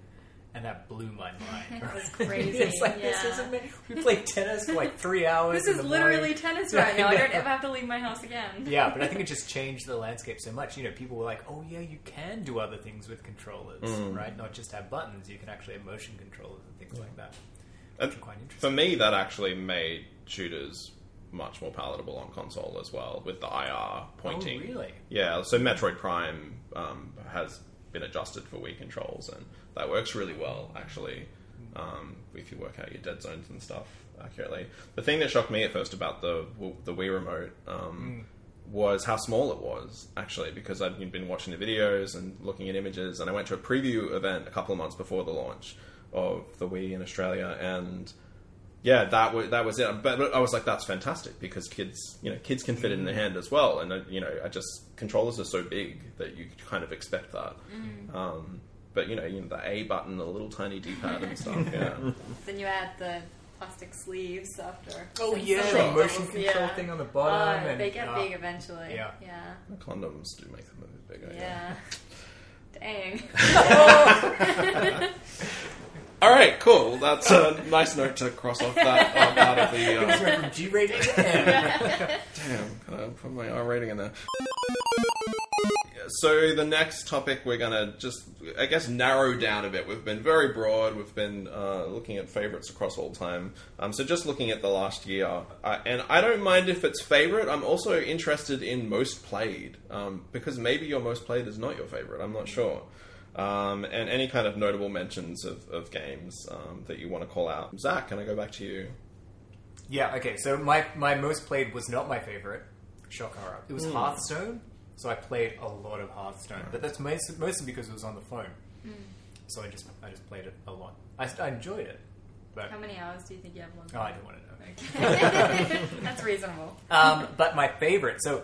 and that blew my mind. That was crazy, it's like this is amazing. We played tennis for like three hours. This is literally morning. tennis right now. I don't ever have to leave my house again. Yeah, but I think it just changed the landscape so much. You know, people were like, "Oh yeah, you can do other things with controllers, Mm. right? Not just have buttons. You can actually have motion controllers and things like that." And Which are quite for me, that actually made shooters much more palatable on console as well with the IR pointing. Oh, really? Yeah, so Metroid Prime um, has been adjusted for Wii controls, and that works really well, actually, um, if you work out your dead zones and stuff accurately. The thing that shocked me at first about the the Wii remote um, was how small it was, actually, because I'd been watching the videos and looking at images, and I went to a preview event a couple of months before the launch of the Wii in Australia, and yeah, that was that was it. But, but I was like, that's fantastic because kids, you know, kids can fit it in their hand as well. And uh, you know, I just controllers are so big that you kind of expect that. Um, but you know, you know, the A button, the little tiny D pad and stuff. Yeah, Then you add the plastic sleeves after. Oh yeah, the sort motion control yeah. thing on the Oh, bottom. and, they get uh, big eventually. yeah. Yeah. the condoms do make them a bit bigger. Yeah. Dang. All right, cool. Well, that's a nice note to cross off that uh, part of the. Uh, Went from G to Damn, I put my R rating in there? So the next topic we're gonna just, I guess, narrow down a bit. We've been very broad. We've been uh, looking at favorites across all time. Um, so just looking at the last year, uh, and I don't mind if it's favorite. I'm also interested in most played um, because maybe your most played is not your favorite. I'm not sure. Um, and any kind of notable mentions of, of games um, that you want to call out. Zac, can I go back to you? Yeah, okay, so my, my most played was not my favorite. Shock horror. It was Hearthstone, so I played a lot of Hearthstone. But that's most, mostly because it was on the phone. So I just I just played it a lot. I, I enjoyed it. But How many hours do you think you have left? oh, I don't want to know. That's reasonable. Um, but my favorite, so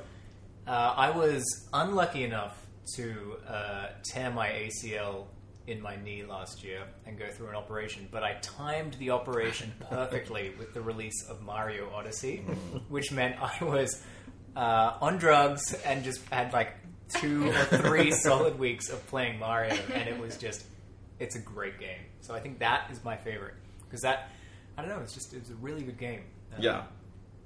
uh, I was unlucky enough to uh, tear my ACL in my knee last year and go through an operation, but I timed the operation perfectly with the release of Mario Odyssey, which meant I was uh, on drugs and just had like two or three solid weeks of playing Mario, and it was just, it's a great game. So I think that is my favorite because that, I don't know, it's just it's a really good game. Uh, Yeah.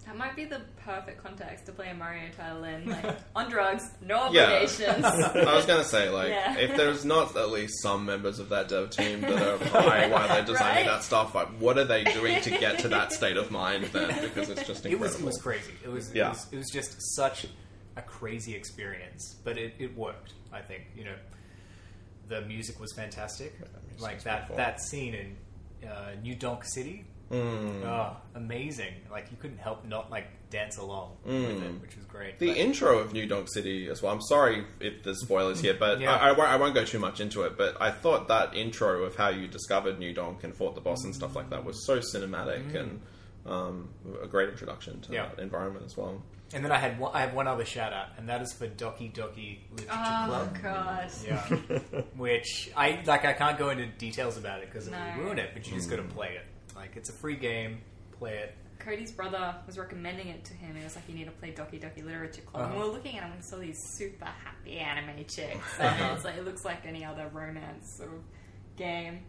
That might be the perfect context to play a Mario title in. Like, on drugs, no Yeah. obligations. I was going to say, like, Yeah. if there's not at least some members of that dev team that are why, why they're designing Right? that stuff, like, what are they doing to get to that state of mind then? Because it's just it incredible. was it was crazy. It was, Yeah. it was it was just such a crazy experience, but it, it worked. I think you know the music was fantastic. music's like that beautiful. that scene in uh, New Donk City, Mm. oh, amazing! Like you couldn't help not like dance along with it, which was great. The But- intro of New Donk City as well. I'm sorry if there's spoilers here, but Yeah. I, I, won't- I won't go too much into it. But I thought that intro of how you discovered New Donk and fought the boss and stuff like that was so cinematic and um, a great introduction to Mm. Yeah. that environment as well. and then I had one, I have one other shout out, and that is for Doki Doki Literature oh, Club. God. Yeah, which I like. I can't go into details about it because it would ruin it. But you just got to play it. Like it's a free game. Play it. Cody's brother was recommending it to him. He was like, "You need to play Doki Doki Literature Club." Uh-huh. we were looking at him and saw these super happy anime chicks, and like it looks like any other romance sort of game.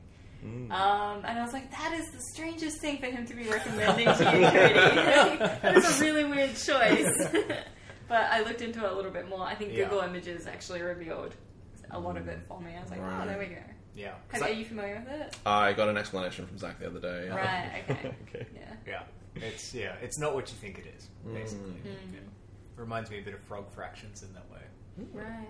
Mm. Um, and I was like, "That is the strangest thing for him to be recommending to you, Cody. that is a really weird choice." but I looked into it a little bit more. I think Yeah. Google Images actually revealed a lot of it for me. I was like, Right. "Oh, there we go." Yeah. 'Cause Have, I- are you familiar with it? I got an explanation from Zac the other day. Right. Okay. Okay. Yeah. Yeah, it's yeah, it's not what you think it is. Basically, Mm. Yeah. reminds me a bit of Frog Fractions in that way. Right.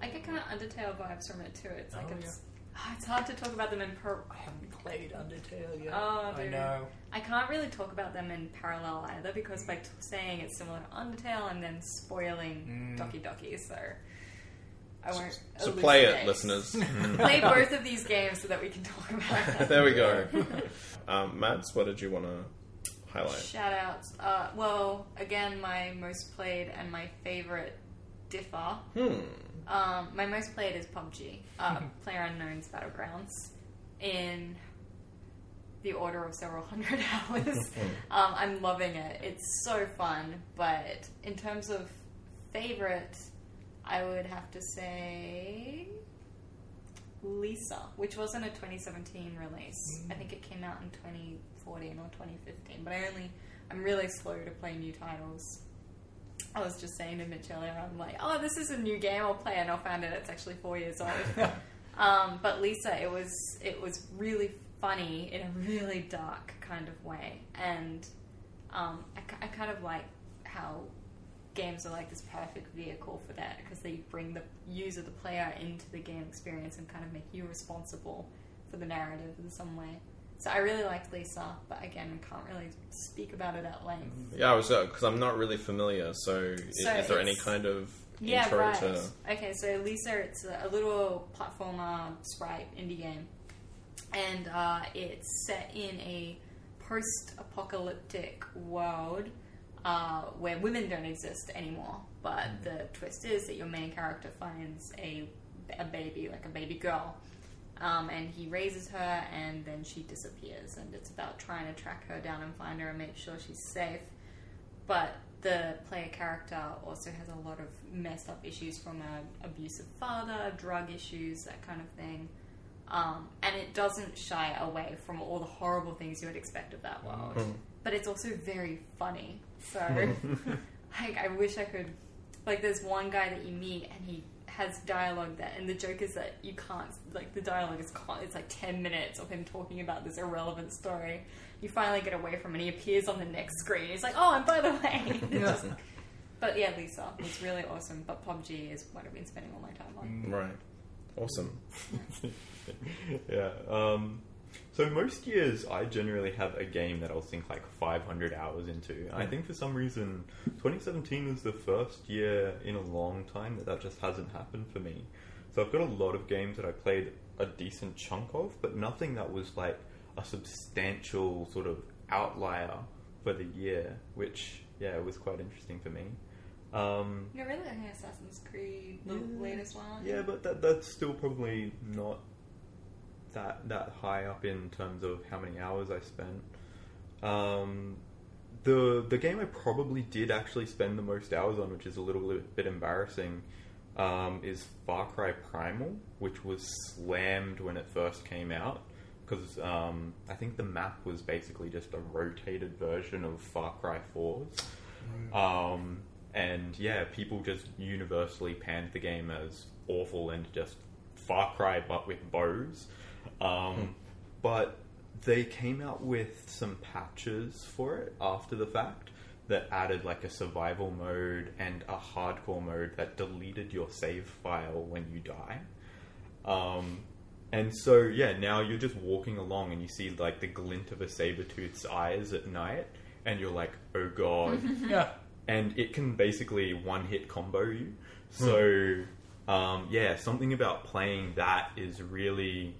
I get kind of Undertale vibes from it too. It's like Oh, it's ah, it's hard to talk about them in per. I haven't played Undertale yet. Oh, I know. I can't really talk about them in parallel either because by t- saying it's similar to Undertale, I'm then spoiling Mm. Doki Doki. So I. So play it, listeners. Play both of these games so that we can talk about them. there we go. Um, Mads, what did you want to highlight? Shout outs. Uh, well, again, my most played and my favorite differ. Hmm. Um, my most played is PUBG, uh, Player Unknown's Battlegrounds, in the order of several hundred hours. um, I'm loving it. It's so fun, but in terms of favorite, I would have to say Lisa, which wasn't a 2017 release. I think it came out in 2014 or 2015, but I only, I'm really slow to play new titles. I was just saying to Mitch earlier, I'm like, oh, this is a new game I'll play, and I'll find out it's actually four years old. um, but Lisa, it was it was really funny in a really dark kind of way, and um, I, I kind of like how games are like this perfect vehicle for that because they bring the user, the player, into the game experience and kind of make you responsible for the narrative in some way. So I really liked Lisa, but again, can't really speak about it at length. Yeah, I was because I'm not really familiar. So, So is there any kind of Yeah, intro right. to? Okay, so Lisa, it's a, a little platformer sprite indie game, and uh, it's set in a post-apocalyptic world uh, where women don't exist anymore. But the twist is that your main character finds a a baby, like a baby girl, um, and he raises her, and then she disappears, and it's about trying to track her down and find her and make sure she's safe but the player character also has a lot of messed up issues from an abusive father, drug issues, that kind of thing. Um, and it doesn't shy away from all the horrible things you would expect of that world. Mm. But it's also very funny. So, like, I wish I could. Like, there's one guy that you meet, and he has dialogue that, and the joke is that you can't. Like, the dialogue is con- it's like ten minutes of him talking about this irrelevant story. You finally get away from, it, and he appears on the next screen. He's like, "Oh, and by the way." Just- but yeah, Lisa was really awesome. But PUBG is what I've been spending all my time on. Right. Awesome. yeah. Um, so most years, I generally have a game that I'll sink like 500 hours into. I think for some reason, 2017 was the first year in a long time that that just hasn't happened for me. So I've got a lot of games that I played a decent chunk of, but nothing that was like a substantial sort of outlier for the year, which yeah, was quite interesting for me. Um, Yeah, really, I think Assassin's Creed, the Yeah. latest one. yeah, but that that's still probably not that that high up in terms of how many hours I spent. Um, the the game I probably did actually spend the most hours on, which is a little bit, embarrassing, um, is Far Cry Primal, which was slammed when it first came out because um, I think the map was basically just a rotated version of Far Cry 4's. Um, and yeah, people just universally panned the game as awful and just Far Cry but with bows. Um, But they came out with some patches for it after the fact that added like a survival mode and a hardcore mode that deleted your save file when you die. Um, and so yeah, now you're just walking along and you see like the glint of a saber tooth's eyes at night, and you're like, oh god. Yeah. and it can basically one hit combo you. So um, yeah, something about playing that is really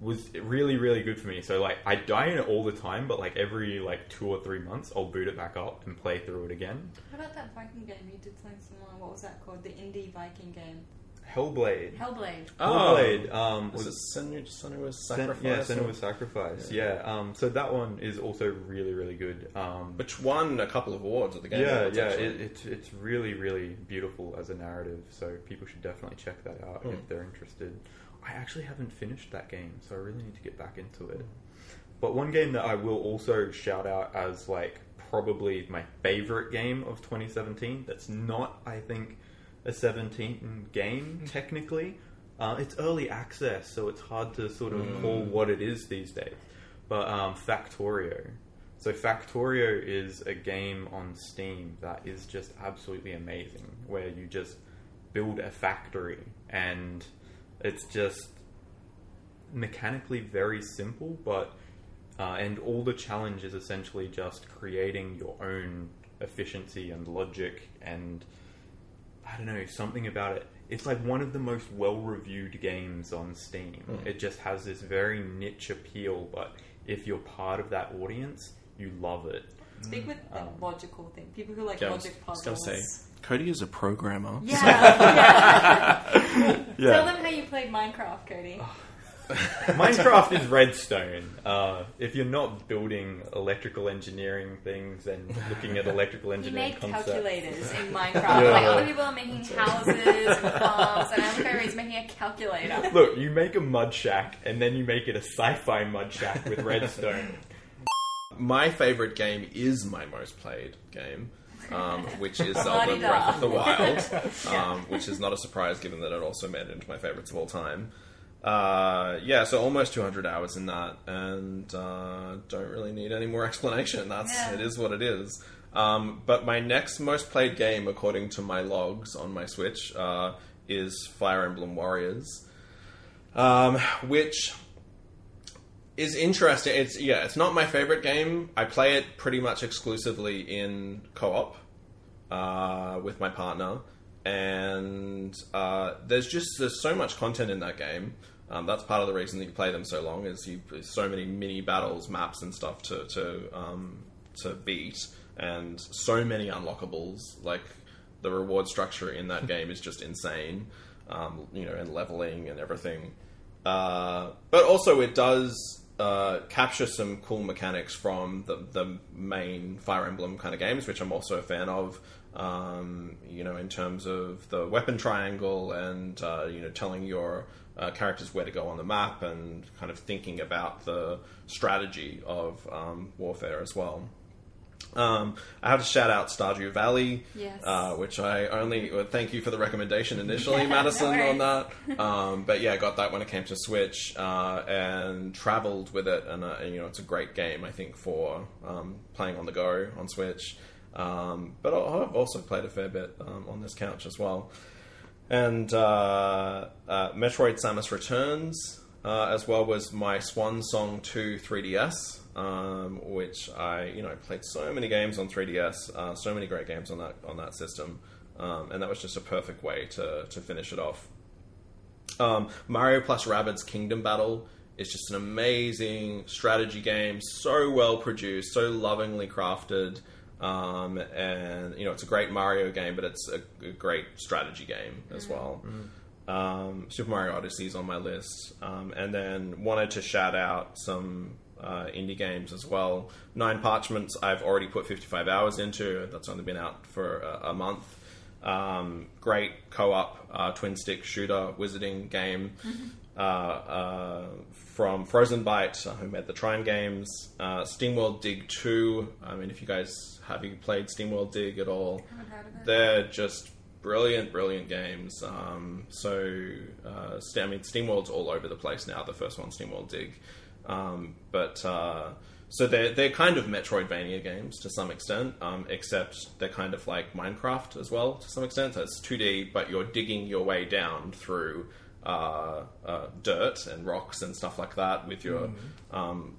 was really really good for me. So like I die in it all the time, but like every like two or three months, I'll boot it back up and play through it again. What about that Viking game? You did something similar. What was that called? The indie Viking game. Hellblade. Hellblade. Oh. Hellblade. Um, Was was it Senu- Senua's Sen- Sacrifice? yeah, or- Senua's Sacrifice. Yeah. Yeah. Um, so that one is also really really good. Um, Which won a couple of awards at the Game yeah, Awards, yeah, actually. it, it's it's really really beautiful as a narrative. So people should definitely check that out Hmm. if they're interested. I actually haven't finished that game, so I really need to get back into it. But one game that I will also shout out as like probably my favorite game of 2017. That's not, I think, a 17 game technically. Uh, it's early access, so it's hard to sort of call what it is these days. But um, Factorio. So Factorio is a game on Steam that is just absolutely amazing, where you just build a factory and it's just mechanically very simple, but uh, and all the challenge is essentially just creating your own efficiency and logic and I don't know something about it. It's like one of the most well-reviewed games on Steam. It just has this very niche appeal, but if you're part of that audience, you love it. Speak with the Um, logical thing. People who like Yeah, logic puzzles. Say, Cody is a programmer. Yeah. yeah. Yeah. Tell them how you played Minecraft, Cody. Minecraft is redstone. Uh, if you're not building electrical engineering things and looking at electrical He engineering made concepts, calculators in Minecraft. Yeah. Like other people are making houses and farms, and I'm making a calculator. look, you make a mud shack and then you make it a sci-fi mud shack with redstone. My favorite game is my most played game, um, which is Zelda. Breath of the Wild, um, which is not a surprise given that it also made it into my favorites of all time. Uh, yeah, so almost 200 hours in that, and uh, don't really need any more explanation. That's Yeah. it is what it is. Um, but my next most played game, according to my logs on my Switch, uh, is Fire Emblem Warriors, um, which is interesting. It's yeah, it's not my favorite game. I play it pretty much exclusively in co-op uh, with my partner, and uh, there's just there's so much content in that game. Um, that's part of the reason that you play them so long is you there's so many mini battles, maps, and stuff to to um, to beat, and so many unlockables. Like the reward structure in that game is just insane. Um, you know, and leveling and everything. Uh, but also, it does uh, capture some cool mechanics from the, the main Fire Emblem kind of games, which I'm also a fan of. Um, you know, in terms of the weapon triangle and uh, you know telling your uh, characters where to go on the map and kind of thinking about the strategy of um, warfare as well. Um, I have to shout out Stardew Valley, Yes. uh, which I only well, thank you for the recommendation initially, No Madison, on that. Um, but yeah, I got that when it came to Switch uh, and traveled with it, and, uh, and, you know it's a great game I think for um, playing on the go on Switch. Um, but I've also played a fair bit um, on this couch as well. And uh, uh, Metroid Samus Returns, uh, as well was my Swan Song 2 3DS, um, which I you know played so many games on 3DS, uh, so many great games on that on that system, um, and that was just a perfect way to to finish it off. Um, Mario plus Rabbids Kingdom Battle is just an amazing strategy game, so well produced, so lovingly crafted. Um, and you know it's a great Mario game, but it's a, a great strategy game as well. Um, Super Mario Odyssey is on my list, um, and then wanted to shout out some uh, indie games as well. Nine Parchments I've already put 55 hours into. That's only been out for a, a month. Um, great co-op uh, twin stick shooter wizarding game uh, uh, from Frozenbyte, uh, who made the Trine games. Uh, SteamWorld Dig 2. I mean, if you guys have you played SteamWorld Dig at all, Haven't heard of it. they're just brilliant, brilliant games. Um, so, uh, I mean, SteamWorld's all over the place now. The first one, SteamWorld Dig, um, but uh, so they're they're kind of Metroidvania games to some extent, um, except they're kind of like Minecraft as well to some extent. So it's two D, but you're digging your way down through uh, uh, dirt and rocks and stuff like that with your um,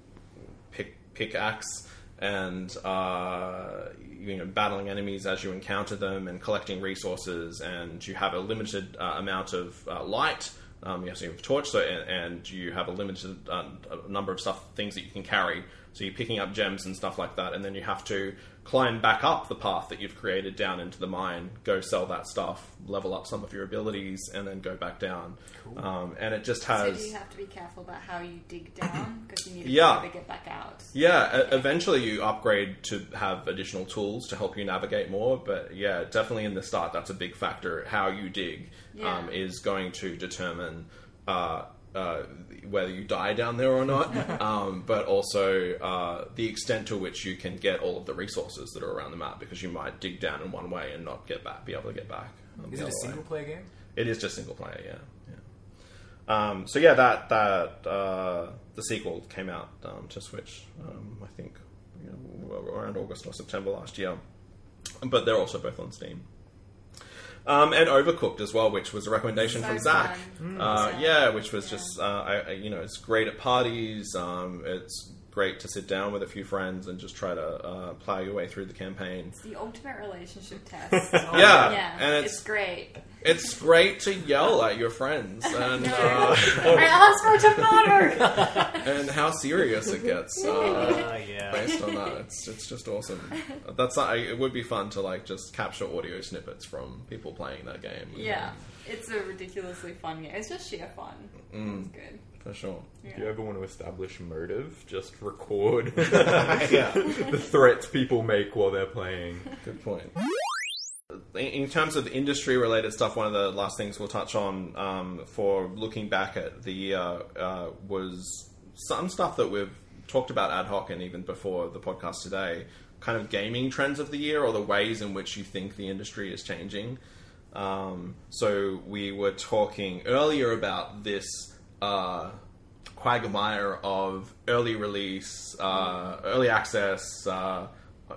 pick pickaxe and uh, you know battling enemies as you encounter them and collecting resources and you have a limited uh, amount of uh, light um, you have a torch so and, and you have a limited uh, number of stuff things that you can carry. So you're picking up gems and stuff like that and then you have to climb back up the path that you've created down into the mine go sell that stuff level up some of your abilities and then go back down um, and it just So has do you have to be careful about how you dig down because you need to Yeah. be able to get back out. Yeah, e- eventually you upgrade to have additional tools to help you navigate more. But yeah, definitely in the start, that's a big factor. How you dig Yeah. um, is going to determine uh, uh, whether you die down there or not, um, but also uh, the extent to which you can get all of the resources that are around the map. Because you might dig down in one way and not get back, be able to get back. Is it a other way. single player game? It is just single player, yeah. yeah. Um, so yeah, that that uh, the sequel came out um, to Switch. Um, I think you know, around August or September last year. But they're also both on Steam. Um, and Overcooked as well, which was a recommendation So from Zac. fun. Uh, yeah, which was just uh, I, I, you know it's great at parties. Um, it's great to sit down with a few friends and just try to uh, plow your way through the campaign. It's the ultimate relationship test. Yeah, yeah, and it's, it's great. it's great to yell at your friends and uh, I asked for tomato. and how serious it gets. Uh, yeah. based on that. It's, it's just awesome. That's not, it would be fun to like just capture audio snippets from people playing that game. yeah, it's a ridiculously fun game. It's just sheer fun. Mm. It's good. For sure. If you ever want to establish motive, just record the threats people make while they're playing. Good point. In- In terms of industry related stuff, one of the last things we'll touch on um, for looking back at the year uh, was some stuff that we've talked about ad hoc and even before the podcast today, kind of gaming trends of the year or the ways in which you think the industry is changing. Um, so we were talking earlier about this uh, quagmire of early release, uh, early access, uh,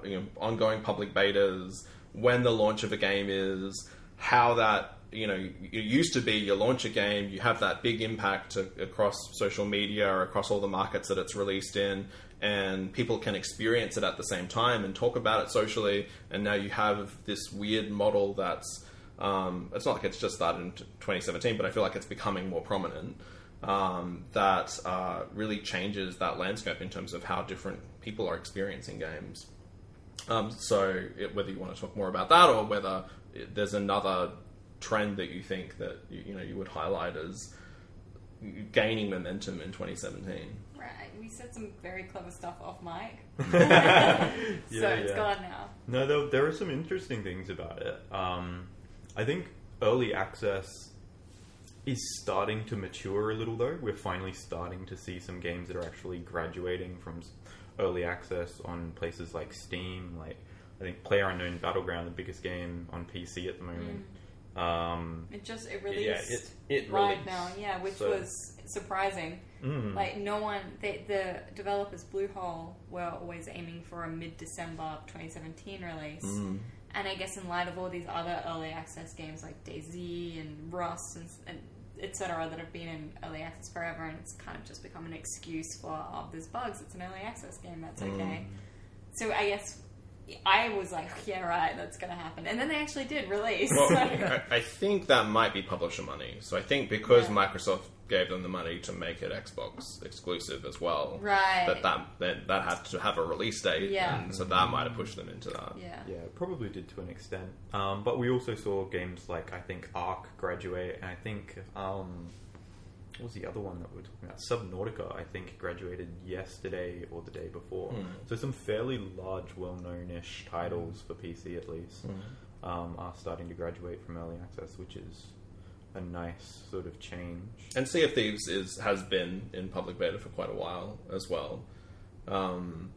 you know, ongoing public betas, when the launch of a game is, how that you know it used to be you launch a game, you have that big impact to, across social media or across all the markets that it's released in, and people can experience it at the same time and talk about it socially. And now you have this weird model that's um, it's not like it's just started in 2017, but I feel like it's becoming more prominent. Um, that uh, really changes that landscape in terms of how different people are experiencing games. Um, so, it, whether you want to talk more about that or whether it, there's another trend that you think that you, you know you would highlight as gaining momentum in 2017. Right, we said some very clever stuff off mic. Yeah, so it's yeah. gone now. No, there, there are some interesting things about it. Um, I think early access is starting to mature a little, though. We're finally starting to see some games that are actually graduating from early access on places like Steam. Like, I think Player Unknown Battleground, the biggest game on PC at the moment. Um, It just it released yeah, it, it right released. now, yeah, which So- was surprising. Mm. Like no one, they, the developers Bluehole were always aiming for a mid-December 2017 release, Mm. and I guess in light of all these other early access games like DayZ and Rust and, and etc. that have been in early access forever, and it's kind of just become an excuse for oh, there's bugs. It's an early access game. That's mm. okay. So I guess. I was like, yeah, right, that's going to happen. And then they actually did release. Well, so- I, I think that might be publisher money. So I think because Yeah. Microsoft gave them the money to make it Xbox exclusive as well, Right. that that that, that had to have a release date, Yeah. and so that might have pushed them into that. yeah. Yeah, probably did to an extent. Um, but we also saw games like I think Ark graduate, and I think um, what was the other one that we were talking about? Subnautica, I think graduated yesterday or the day before. Hmm. So some fairly large, well-known-ish titles for PC at least Hmm. um, are starting to graduate from early access, which is a nice sort of change. And Sea of Thieves is has been in public beta for quite a while as well. Um,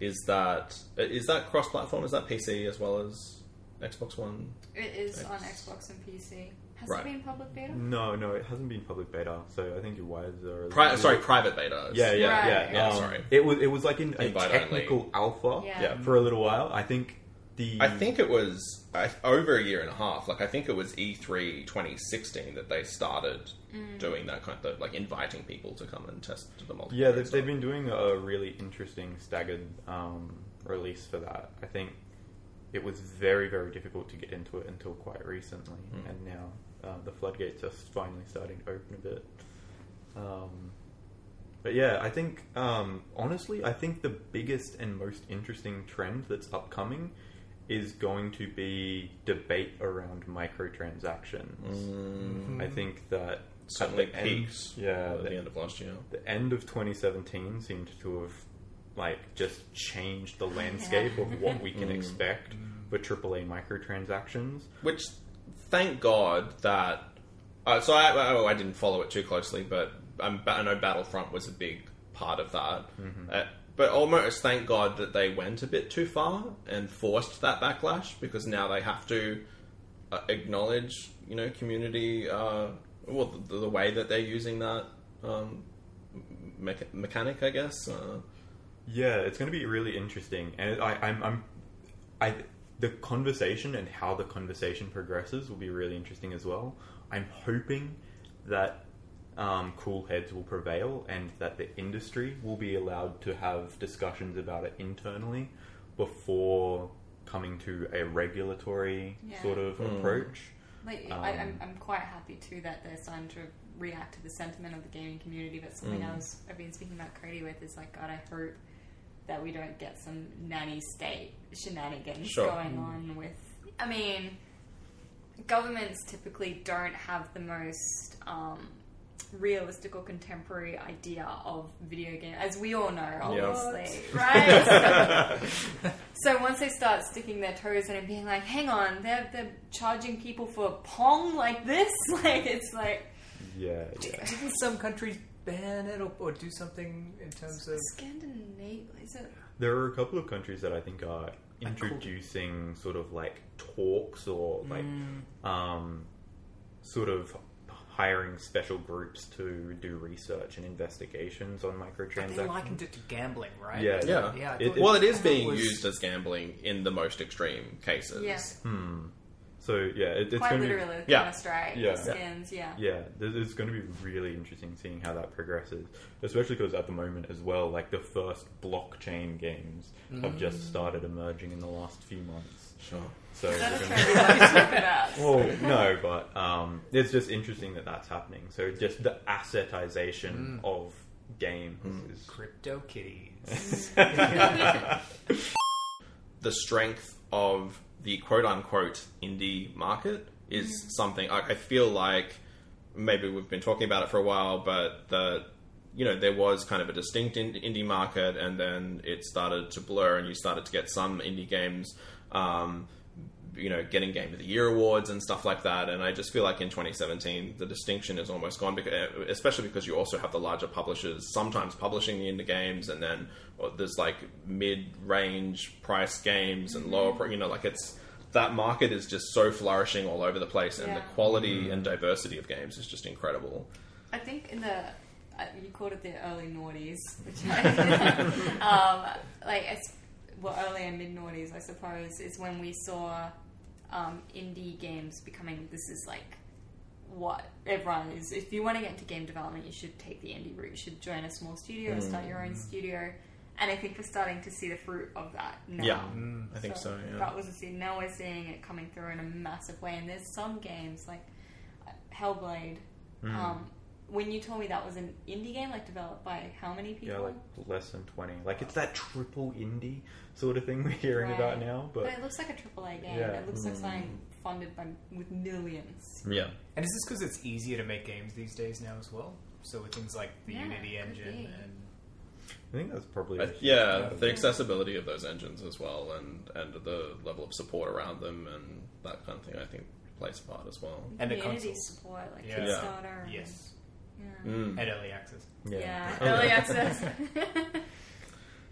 is that is that cross platform? Is that PC as well as Xbox One? It is It's- on Xbox and PC. Has Right. it been public beta? No, no, it hasn't been public beta, so I think your wires are. Pri- sorry, private beta. Yeah, yeah, Right. yeah. Yeah, Um, sorry. It was it was like in a Invite technical alpha Yeah. Yeah. for a little while. I think the I think it was I, over a year and a half. Like I think it was E E3 2016 that they started Mm. doing that kind of like inviting people to come and test the multiplayer. yeah they've, they've been doing a really interesting staggered um, release for that. I think it was very very difficult to get into it until quite recently, Mm. and now uh, the floodgates are finally starting to open a bit. Um, but yeah, I think um, honestly, I think the biggest and most interesting trend that's upcoming is going to be debate around microtransactions. Mm, I think that certainly at the end- peaks. yeah, at the- the end of last year. the end of 2017 seemed to have like just changed the landscape of what we can Mm. expect for AAA microtransactions. Which, thank God that. Uh, so I, oh, I didn't follow it too closely, but um, I know Battlefront was a big part of that. Uh, but almost thank God that they went a bit too far and forced that backlash because now they have to uh, acknowledge, you know, community. Uh, well, the, the way that they're using that um, mecha- mechanic, I guess. Uh, Yeah, it's going to be really interesting, and I, I'm, I'm, I, the conversation and how the conversation progresses will be really interesting as well. I'm hoping that um, cool heads will prevail and that the industry will be allowed to have discussions about it internally before coming to a regulatory Yeah. sort of Mm. approach. Like, Um, I, I'm, I'm quite happy too that they're starting to react to the sentiment of the gaming community. But something Mm. I was, I've been speaking about Cody with is like, God, I hope that we don't get some nanny state shenanigans Sure. going on with. I mean, governments typically don't have the most um, realistic or contemporary idea of video game, as we all know, obviously, right? So once they start sticking their toes in and being like, "Hang on, they're they're charging people for Pong like this," like it's like Yeah, yeah. Didn't some countries ban it or, or do something in terms of? Scandinavia. Is it? There are a couple of countries that I think are introducing sort of like talks or like Mm. um, sort of hiring special groups to do research and investigations on microtransactions. They microtransactions. likened it to gambling, right? Yeah, Yeah. yeah. I It- well, it is I is being was- used as gambling in the most extreme cases. Yeah. Hmm. So yeah, it, it's Quite going to literally, be Yeah. Counter Strike, Yeah. skins, yeah. yeah, th- it's going to be really interesting seeing how that progresses, especially because at the moment as well, like the first blockchain games have just started emerging in the last few months. Sure. So Is that a trend we want to? Well, no, but um, it's just interesting that that's happening. So just the assetization mm. of games mm. is Crypto kitties. the strength of the quote unquote indie market is mm-hmm. something I, I feel like maybe we've been talking about it for a while, but the you know there was kind of a distinct indie market, and then it started to blur, and you started to get some indie games. Um, you know, getting Game of the Year awards and stuff like that, and I just feel like in 2017 the distinction is almost gone, because, especially because you also have the larger publishers sometimes publishing the indie games, and then well, there's like mid-range price games and lower, pri- you know, like it's that market is just so flourishing all over the place, and the Yeah. quality and diversity of games is just incredible. I think in the uh, you called it the early noughties, which I um, like it's well early and mid noughties, I suppose, is when we saw um, indie games becoming. This is like what everyone is. If you want to get into game development, you should take the indie route. You should join a small studio or start your own studio. And I think we're starting to see the fruit of that now. Yeah, I think so. yeah. That was a scene. Now we're seeing it coming through in a massive way. And there's some games like uh, Hellblade. Hmm. Um, when you told me that was an indie game, like developed by how many people? yeah, like less than twenty. Like it's that triple indie sort of thing we're hearing about now. but But it looks like a AAA game. Yeah. It looks like something funded by with millions. yeah. And is this because it's easier to make games these days now as well? So with things like the Yeah, Unity engine be. and I think that's probably Uh, yeah, the it. accessibility of those engines as well, and and the level of support around them, and that kind of thing, I think plays a part as well. And the community consoles. support, like Yeah. Kickstarter. and- yes, Yeah. Mm. and early access. Yeah. Early access.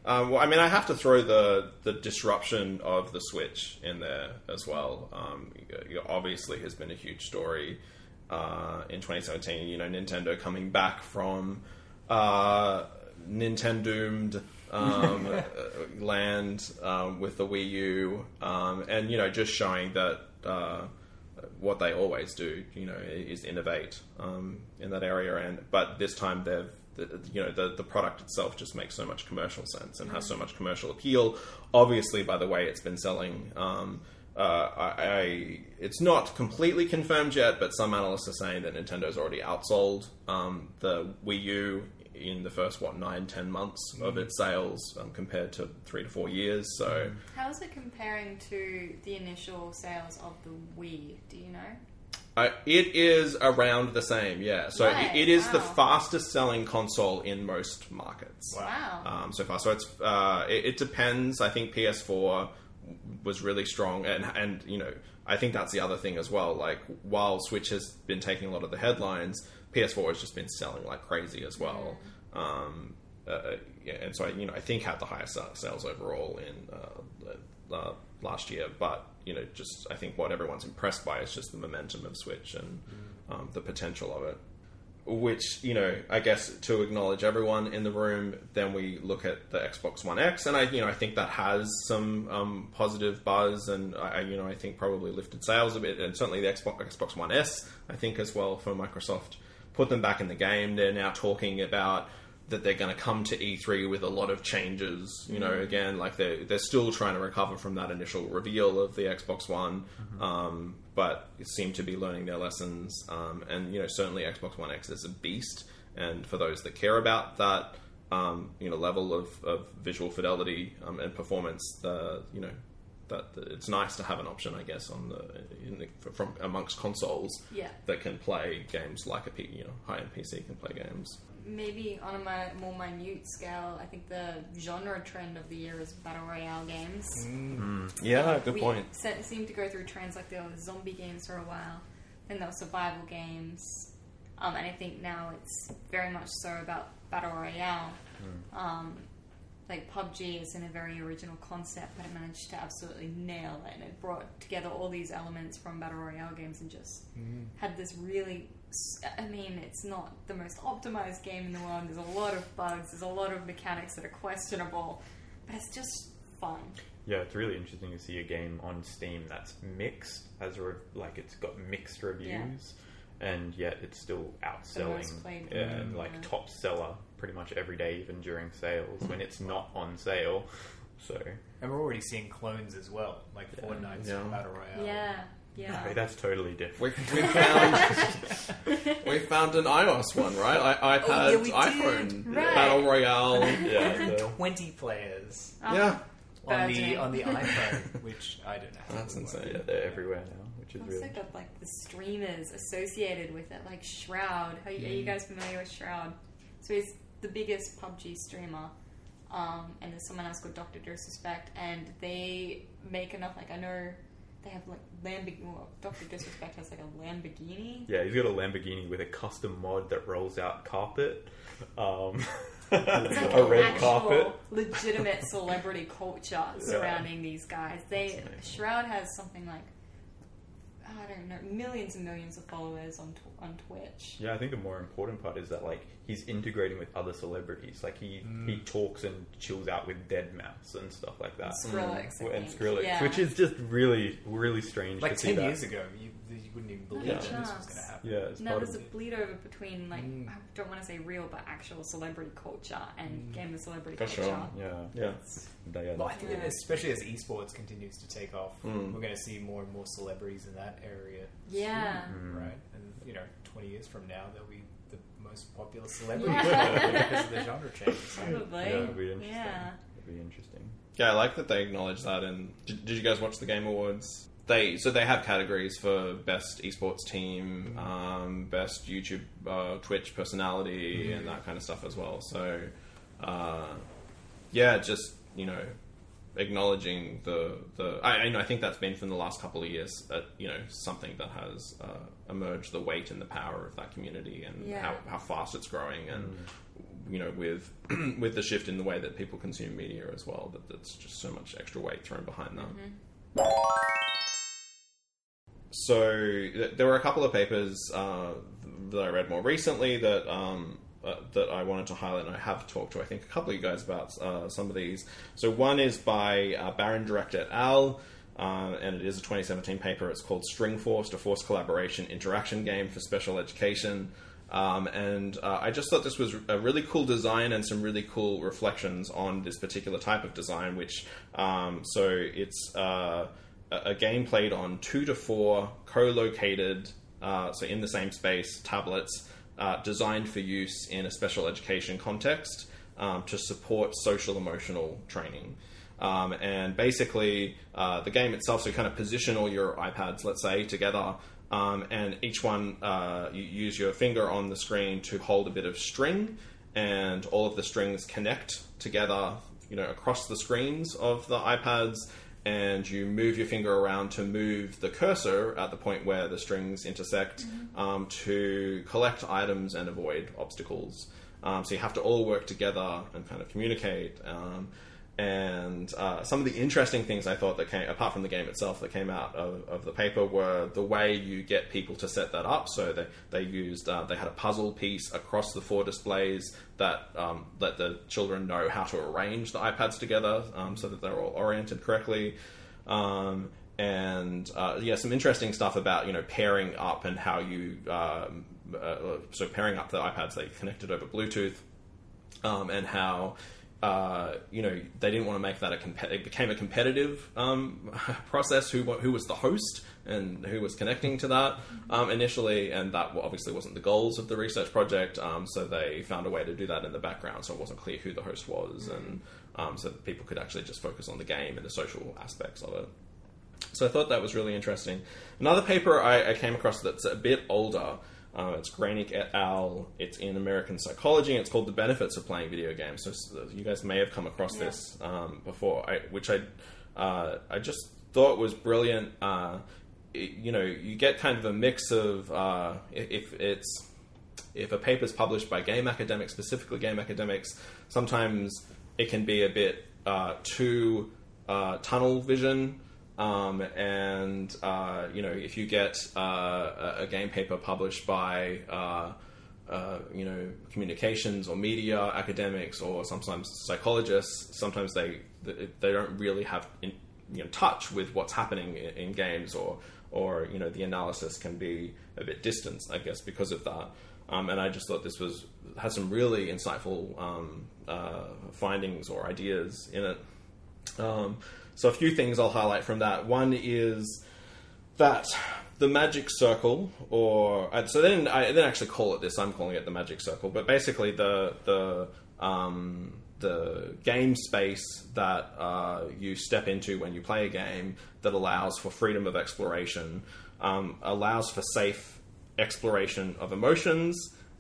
Um, well, I mean, I have to throw the the disruption of the Switch in there as well. Um, it obviously, has been a huge story uh, in 2017. You know, Nintendo coming back from uh, Nintendo um, land um, with the Wii U, um, and you know, just showing that. Uh, what they always do, you know, is innovate um, in that area. And but this time they've, the, you know, the the product itself just makes so much commercial sense and has so much commercial appeal. Obviously, by the way it's been selling. Um, uh, I, I, it's not completely confirmed yet, but some analysts are saying that Nintendo's already outsold um, the Wii U in the first what nine, ten months of its sales um, compared to three to four years. So. How is it comparing to the initial sales of the Wii? Do you know? Uh, it is around the same, yeah. So Right, it, it is the fastest selling console in most markets Wow. um, so far. So it's uh, it, it depends. I think PS4 was really strong, and and you know I think that's the other thing as well. Like while Switch has been taking a lot of the headlines, PS4 has just been selling like crazy as well. Um, uh, yeah, and so I, you know I think had the highest sales overall in uh, uh, last year, but you know just I think what everyone's impressed by is just the momentum of Switch and um, the potential of it. which you know, I guess to acknowledge everyone in the room, then we look at the Xbox One X, and I, you know, I think that has some um, positive buzz, and I, you know, I think probably lifted sales a bit, and certainly the Xbox Xbox One S, I think as well for Microsoft, put them back in the game. They're now talking about that they're going to come to E3 with a lot of changes. You know, again, like they're they're still trying to recover from that initial reveal of the Xbox One, um, but seem to be learning their lessons. Um, and you know, certainly Xbox One X is a beast, and for those that care about that, um, you know, level of, of visual fidelity um, and performance, the you know. That it's nice to have an option, I guess, on the, in the from amongst consoles Yeah. that can play games like a P, you know high end PC can play games. Maybe on a mi- more minute scale, I think the genre trend of the year is battle royale games. Yeah, good we point. se- seemed to go through trends like there were zombie games for a while, then there were survival games, um, and I think now it's very much so about battle royale. Um, like PUBG is in a very original concept, but it managed to absolutely nail it, and it brought together all these elements from battle royale games and just had this really. S- I mean, it's not the most optimized game in the world. There's a lot of bugs. There's a lot of mechanics that are questionable, but it's just fun. Yeah, it's really interesting to see a game on Steam that's mixed, as re- like it's got mixed reviews, and yet it's still outselling. most played yeah, like yeah. top seller pretty much every day, even during sales when it's not on sale. So And we're already seeing clones as well, like Fortnite's Yeah. Battle Royale. Yeah, yeah. okay, that's totally different. We, we found we found an iOS one, right? I, iPad, Oh, yeah, iPhone, Right. Battle Royale. yeah, the- 20 players Oh, yeah, on the burgeoning. on the iPhone, which I don't know. That's it works. insane. yeah, they're everywhere now, which is Also really got like the streamers associated with it, like Shroud. Are, you- are you guys familiar with Shroud? So he's the biggest PUBG streamer, um, and there's someone else called Doctor Disrespect, and they make enough. Like I know they have like Lamborghini. Well, Doctor Disrespect has like a Lamborghini. Yeah, he's got a Lamborghini with a custom mod that rolls out carpet. Um, It's like a red actual carpet. legitimate celebrity culture surrounding these guys. They Shroud has something like I don't know millions and millions of followers on on Twitch. Yeah, I think the more important part is that like he's integrating with other celebrities. Like he he talks and chills out with Deadmau5 and stuff like that. Skrillex, I and. Skrillex, Yeah. which is just really really strange. Like to see 10 that. years ago, you, you wouldn't even believe Yeah. this was going to happen. Yeah, it's Now part there's of a it. bleed over between like Mm. I don't want to say real but actual celebrity culture and Mm. gamer celebrity For culture. sure. Yeah, yeah. they are. Well, I think that especially as esports continues to take off, Mm. we're going to see more and more celebrities in that area. Yeah. Mm. Right? And, you know, 20 years from now, they'll be the most popular celebrities Yeah. because of the genre change. So, Probably. Yeah, it'd be interesting. Yeah. It'd be interesting. Yeah, I like that they acknowledge that. And did, did you guys watch the Game Awards? They so they have categories for best esports team, um, best YouTube, uh, Twitch personality, and that kind of stuff as well. So, uh, yeah, just you know, acknowledging the the. I, I know I think that's been from the last couple of years. That you know something that has uh, emerged the weight and the power of that community and Yeah. how, how fast it's growing and you know with with the shift in the way that people consume media as well that that's just so much extra weight thrown behind that so th- there were a couple of papers uh, that I read more recently that um, uh, that I wanted to highlight, and I have talked to I think a couple of you guys about uh, some of these. So one is by uh, Barendregt et al. Uh, and it is a 2017 paper. It's called String Force, a force collaboration interaction game for special education. Um, and uh, I just thought this was a really cool design and some really cool reflections on this particular type of design. Which, um, so it's uh, a game played on two to four co-located, uh, so in the same space, tablets uh, designed for use in a special education context um, to support social emotional training. Um, and basically, uh, the game itself, so you kind of position all your iPads, let's say, together, um, and each one, uh, you use your finger on the screen to hold a bit of string, and all of the strings connect together, you know, across the screens of the iPads, and you move your finger around to move the cursor at the point where the strings intersect um, to collect items and avoid obstacles. Um, so you have to all work together and kind of communicate. Um, and uh, some of the interesting things I thought that came, apart from the game itself, that came out of, of the paper were the way you get people to set that up. So they they used uh, they had a puzzle piece across the four displays that um, let the children know how to arrange the iPads together um, so that they're all oriented correctly. Um, and uh, yeah, some interesting stuff about you know pairing up and how you um, uh, so pairing up the iPads they connected over Bluetooth, um, and how uh, you know they didn't want to make that a comp- it became a competitive um, process. Who who was the host and who was connecting to that um, initially, and that obviously wasn't the goals of the research project. Um, so they found a way to do that in the background, so it wasn't clear who the host was, and um, so people could actually just focus on the game and the social aspects of it. So I thought that was really interesting. Another paper I, I came across that's a bit older. Uh, it's Granic et al. It's in American Psychologist. And it's called "The Benefits of Playing Video Games." So s- you guys may have come across Yeah. this um, before, I, which I uh, I just thought was brilliant. Uh, it- you know, you get kind of a mix of uh, if, if it's if a paper is published by game academics, specifically game academics, sometimes it can be a bit uh, too uh, tunnel vision. Um, and uh, you know, if you get uh, a, game paper published by uh, uh, you know communications or media academics or sometimes psychologists, sometimes they they don't really have in, you know touch with what's happening in, games or or you know the analysis can be a bit distant, I guess, because of that. Um, and I just thought this was had some really insightful um, uh, findings or ideas in it. So a few things I'll highlight from that. One is that the magic circle, or uh, so then I didn't actually call it this. I'm calling it the magic circle, but basically the the um, the game space that uh, you step into when you play a game that allows for freedom of exploration, um, allows for safe exploration of emotions,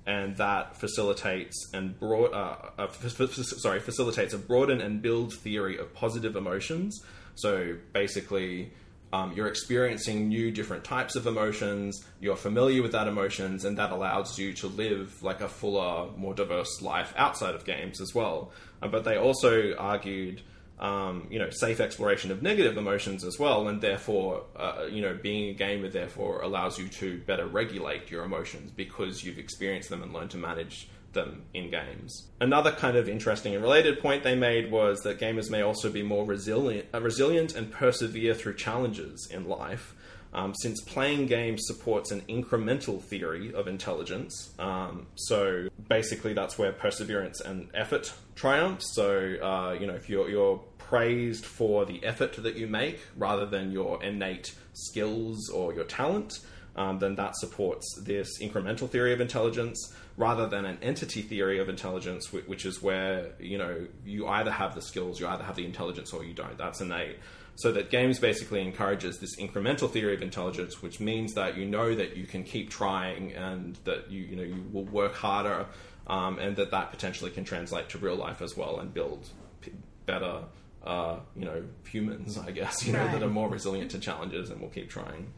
and that facilitates and broad, uh, uh, f- f- sorry, facilitates a broaden and build theory of positive emotions. So basically, um, you're experiencing new different types of emotions. You're familiar with that emotions, and that allows you to live like a fuller, more diverse life outside of games as well. Uh, but they also argued um, you know, safe exploration of negative emotions as well, and therefore, uh, you know, being a gamer therefore allows you to better regulate your emotions because you've experienced them and learned to manage them in games. Another kind of interesting and related point they made was that gamers may also be more resilient, uh, resilient and persevere through challenges in life. Um, since playing games supports an incremental theory of intelligence, um, so basically that's where perseverance and effort triumph. So uh, you know if you're, you're praised for the effort that you make rather than your innate skills or your talent, um, then that supports this incremental theory of intelligence rather than an entity theory of intelligence, whi- which is where you know you either have the skills, you either have the intelligence, or you don't. That's innate. So that games basically encourages this incremental theory of intelligence, which means that you know that you can keep trying and that you you know you will work harder, um, and that that potentially can translate to real life as well and build p- better uh, you know humans, I guess you know Right. that are more resilient to challenges and will keep trying.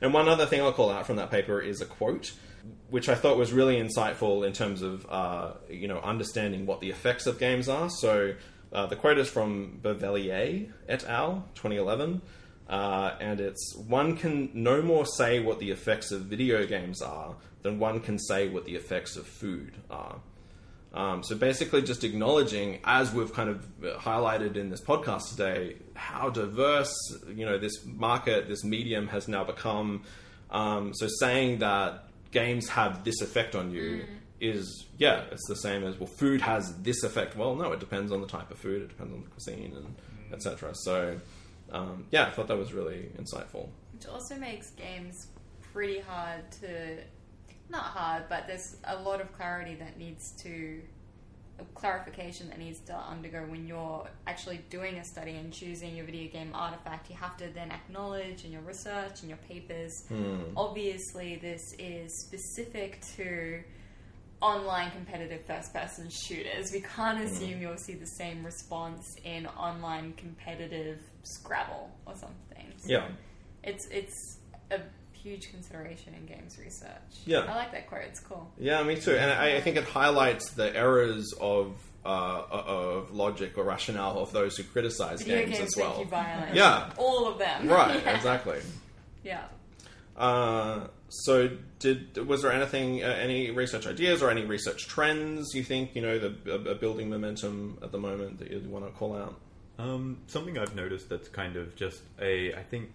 And one other thing I'll call out from that paper is a quote, which I thought was really insightful in terms of uh, you know understanding what the effects of games are. So uh, the quote is from Bavelier et al. 2011, uh, and it's one can no more say what the effects of video games are than one can say what the effects of food are. Um, so basically, just acknowledging, as we've kind of uh, highlighted in this podcast today, how diverse you know this market, this medium has now become. Um, so saying that games have this effect on you is yeah, it's the same as well. Food has this effect. Well, no, it depends on the type of food. It depends on the cuisine and etc. So um, yeah, I thought that was really insightful. Which also makes games pretty hard to. Not hard, but there's a lot of clarity that needs to. a clarification that needs to undergo when you're actually doing a study and choosing your video game artifact. You have to then acknowledge in your research and your papers. Obviously, this is specific to online competitive first person shooters. We can't assume you'll see the same response in online competitive Scrabble or something. So Yeah. It's it's a huge consideration in games research. Yeah. I like that quote. It's cool. Yeah, me too. And I, I think it highlights the errors of uh, of logic or rationale of those who criticize Video games, games as well. Yeah. All of them. Right, Yeah. exactly. Yeah. Uh, so, did was there anything, uh, any research ideas or any research trends you think you know the uh, building momentum at the moment that you want to call out? Um, something I've noticed that's kind of just a, I think,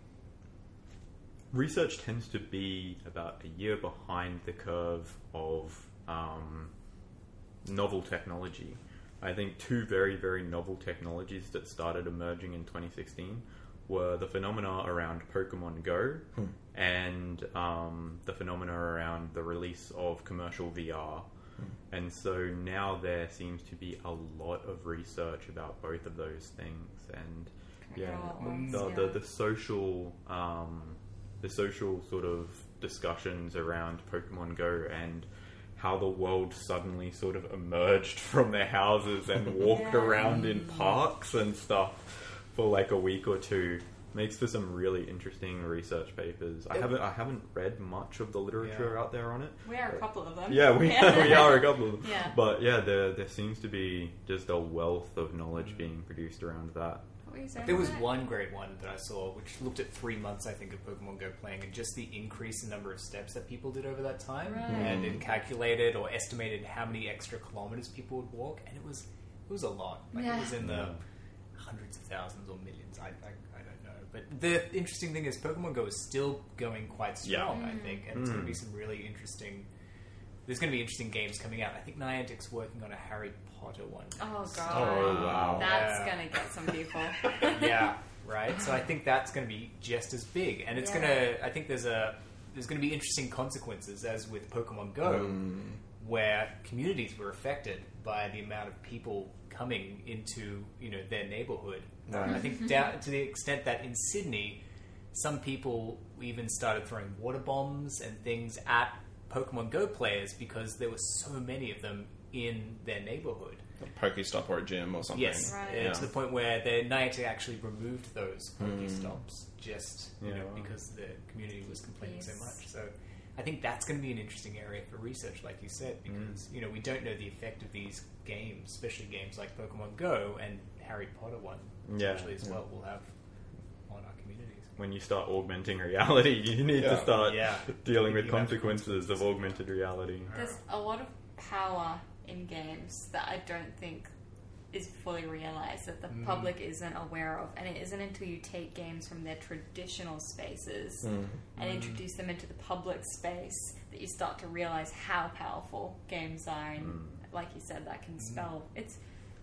research tends to be about a year behind the curve of um, novel technology. I think two very, very novel technologies that started emerging in 2016 were the phenomena around Pokemon Go and um, the phenomena around the release of commercial VR. And so now there seems to be a lot of research about both of those things, and yeah, all at once, the, yeah. the the social um, the social sort of discussions around Pokemon Go and how the world suddenly sort of emerged from their houses and walked Yeah. around in parks and stuff for like a week or two makes for some really interesting research papers. I haven't I haven't read much of the literature Yeah. out there on it. We are a uh, couple of them. Yeah, we, we are a couple of them. Yeah. But yeah, there there seems to be just a wealth of knowledge mm. being produced around that. What were you saying There was about one great one that I saw, which looked at three months, I think, of Pokemon Go playing, and just the increase in number of steps that people did over that time, Right. and it calculated or estimated how many extra kilometers people would walk, and it was it was a lot. Like Yeah. it was in the hundreds of thousands or millions. I, I, I don't know. But the interesting thing is, Pokemon Go is still going quite strong. I mm-hmm. think, and it's going to be mm. some really interesting. There's going to be interesting games coming out. I think Niantic's working on a Harry Potter one. Oh next. god. Oh, wow. That's Yeah. gonna get some people. yeah, right. So I think that's going to be just as big, and it's Yeah. going to. I think there's a there's going to be interesting consequences, as with Pokemon Go, mm. where communities were affected by the amount of people coming into you know their neighborhood. Right. I think mm-hmm. down to the extent that in Sydney, some people even started throwing water bombs and things at Pokemon Go players because there were so many of them in their neighborhood. A Pokestop or a gym or something. Yes, Right. Yeah. to the point where the Niantic actually removed those Pokestops hmm. just you Yeah, know wow. because the community was complaining so much. So I think that's going to be an interesting area for research, like you said, because mm. you know we don't know the effect of these games, especially games like Pokemon Go and Harry Potter one, Yeah, especially as yeah. well, will have on our communities. When you start augmenting reality, you need Yeah. to start Yeah. dealing with You consequences of augmented reality. There's a lot of power in games that I don't think is fully realized that the mm. public isn't aware of, and it isn't until you take games from their traditional spaces mm. and mm. introduce them into the public space that you start to realize how powerful games are. And like you said, that can spell it's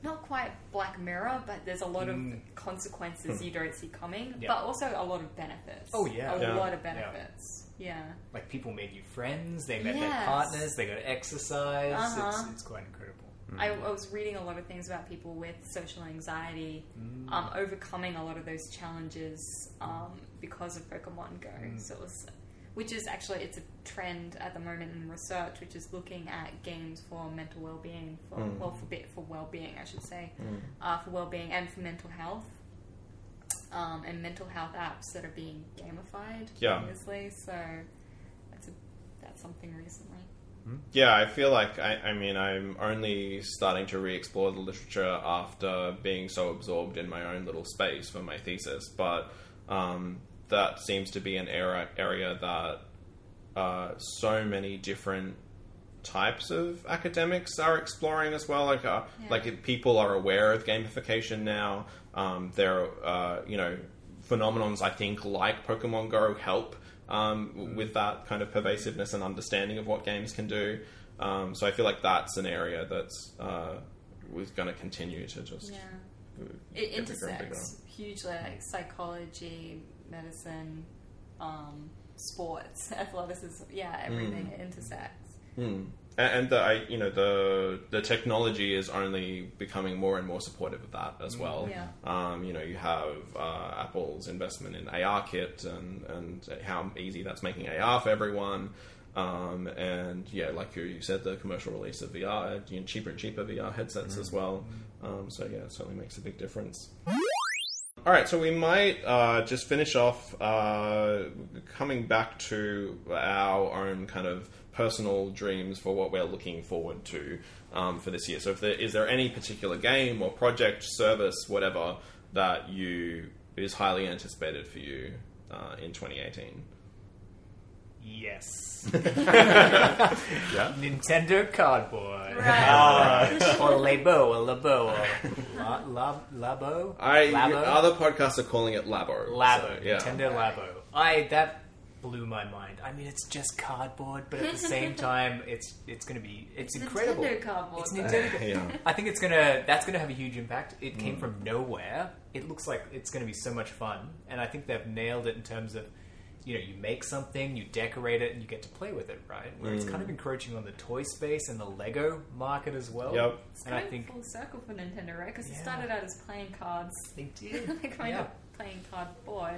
not quite Black Mirror, but there's a lot of Mm. consequences hmm. you don't see coming, Yeah. but also a lot of benefits. Oh, yeah. a Yeah. lot of benefits. Yeah. Like people made new friends, they met their partners, they got to exercise. Uh-huh. It's, it's quite incredible. I, I was reading a lot of things about people with social anxiety um, overcoming a lot of those challenges um, because of Pokemon Go. So it was, which is actually it's a trend at the moment in research, which is looking at games for mental well-being, for well for bit for well-being, I should say, uh, for well-being and for mental health. Um, and mental health apps that are being gamified, Yeah. obviously. So that's a, that's something recently. Yeah, I feel like I, I mean I'm only starting to re-explore the literature after being so absorbed in my own little space for my thesis, but um, that seems to be an area area that uh, so many different types of academics are exploring as well. Like, uh, Yeah. like if people are aware of gamification now. Um, there, are, uh, you know, phenomenons I think like Pokemon Go help um, with that kind of pervasiveness and understanding of what games can do. Um, so I feel like that's an area that's uh, was going to continue to just Yeah. it bigger and bigger. intersects hugely like psychology medicine um, sports athleticism yeah everything Mm. intersects Hmm. And, and the, I, you know, the the technology is only becoming more and more supportive of that as well. Yeah. Um, you know, you have uh, Apple's investment in ARKit and and how easy that's making AR for everyone. Um, and yeah, like you, you said, the commercial release of VR, you know, cheaper and cheaper VR headsets as well. Um, so yeah, it certainly makes a big difference. all right, so we might uh, just finish off uh, coming back to our own kind of personal dreams for what we're looking forward to um, for this year. So, if there, is there any particular game or project, service, whatever that you is highly anticipated for you uh, in 2018? Yes. Yeah. Nintendo Cardboard. Right. or Labo, or Labo, or La, La, Labo? I Labo? other podcasts are calling it Labo. Labo, so, yeah. Nintendo Labo. I that blew my mind. I mean, it's just cardboard, but at the same time, it's it's going to be it's, incredible. Nintendo cardboard. It's though. Nintendo. Yeah. I think it's gonna that's gonna have a huge impact. It mm. came from nowhere. It looks like it's gonna be so much fun, and I think they've nailed it in terms of. You know, you make something, you decorate it, and you get to play with it, right? Where it's kind of mm. encroaching on the toy space and the Lego market as well. Yep. It's And I going think full circle for Nintendo, right? Because it started out as playing cards. they did. they kind Yeah. of playing cardboard.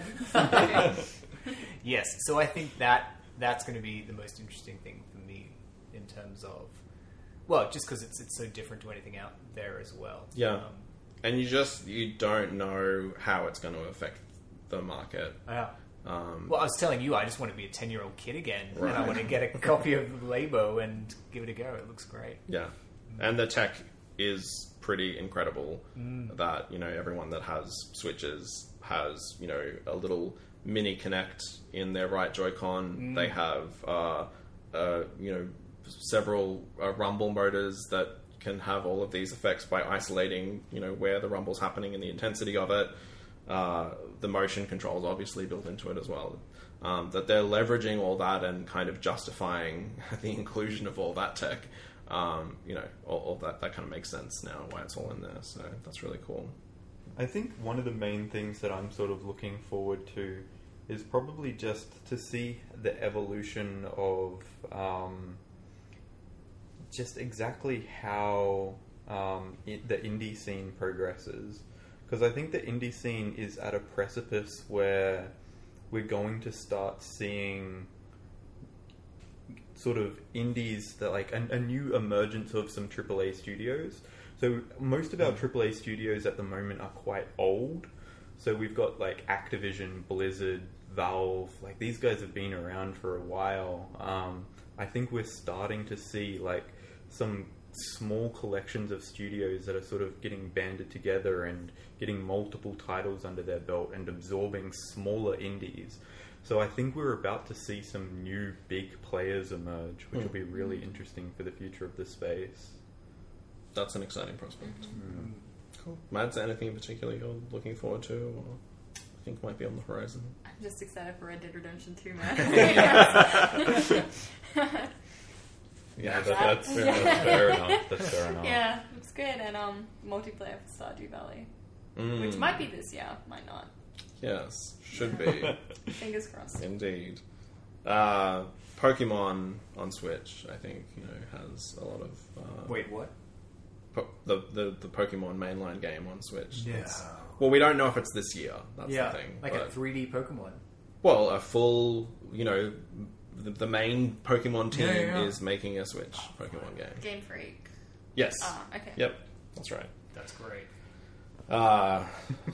Yes, so I think that that's going to be the most interesting thing for me in terms of, well, just because it's it's so different to anything out there as well. Yeah. Um, and you just you don't know how it's going to affect the market. yeah. Um, Well, I was telling you, I just want to be a ten-year-old kid again, and I want to get a copy of Labo and give it a go. It looks great. yeah, and the tech is pretty incredible. That you know everyone that has switches has you know a little mini Kinect in their right Joy-Con. They have uh, uh, you know several uh, rumble motors that can have all of these effects by isolating you know where the rumble's happening and the intensity of it. Uh, the motion controls obviously built into it as well. Um, that they're leveraging all that and kind of justifying the inclusion of all that tech. Um, you know, all, all that that kind of makes sense now why it's all in there. So that's really cool. I think one of the main things that I'm sort of looking forward to is probably just to see the evolution of um, just exactly how um, it, the indie scene progresses. Because I think the indie scene is at a precipice where we're going to start seeing sort of indies that like a, a new emergence of some AAA studios. So most of our AAA studios at the moment are quite old. So we've got like Activision, Blizzard, Valve. Like these guys have been around for a while. Um, I think we're starting to see like some small collections of studios that are sort of getting banded together and getting multiple titles under their belt and absorbing smaller indies. So I think we're about to see some new big players emerge, which will be hmm. really interesting for the future of the space. That's an exciting prospect. Hmm. Hmm. Cool. Mads, anything in particular you're looking forward to, or think might be on the horizon? I'm just excited for Red Dead Redemption 2, man. Yeah, that, that's, Yeah. that's fair enough. That's fair enough. yeah, looks good. And um, multiplayer for Stardew Valley, Mm. which might be this year, might not. Yes, should be. Fingers crossed. Indeed. Uh, Pokemon on Switch, I think, you know, has a lot of uh, Wait, what? po- the, the the Pokemon mainline game on Switch. Yeah. It's- Well, we don't know if it's this year. That's yeah, the thing. like but- a 3D Pokemon. well, a full, you know, the, the main Pokemon team Yeah, yeah, yeah. is making a Switch Pokemon game. Game Freak. Yes. Ah, okay. Yep. That's right. That's great. Uh,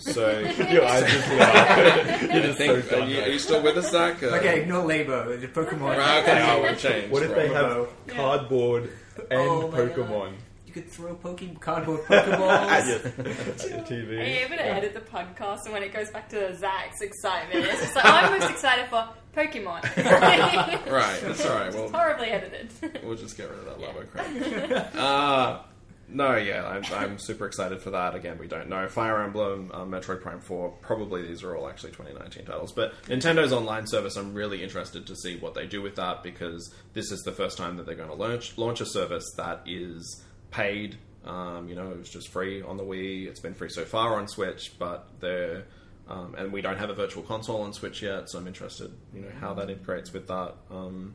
so Your eyes just lit up. You're just think, so are, you, are you still with us, Zac? Uh, Okay, ignore Labo. The Pokemon. Right, okay, oh, we've changed. What if they have Rainbow. cardboard and Oh. Pokemon You could throw Poke cardboard Pokeballs. at your, at your TV? Are you able to edit the podcast and when it goes back to Zac's excitement, it's just like, I'm most excited for Pokemon. Right, that's all right. It's Well, horribly edited. we'll just get rid of that Labo crap. uh, no, yeah, I'm, I'm super excited for that. Again, we don't know. Fire Emblem, uh, Metroid Prime 4, probably these are all actually 2019 titles. But Nintendo's online service, I'm really interested to see what they do with that because this is the first time that they're going to launch, launch a service that is paid. Um, you know, it was just free on the Wii. It's been free so far on Switch, but they're. Um, and we don't have a virtual console on Switch yet, so I'm interested, you know, how that integrates with that. Um,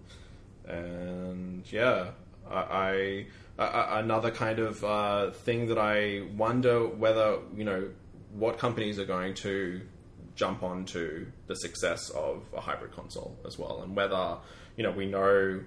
and yeah, I, I, I another kind of uh, thing that I wonder whether you know what companies are going to jump onto the success of a hybrid console as well, and whether you know we know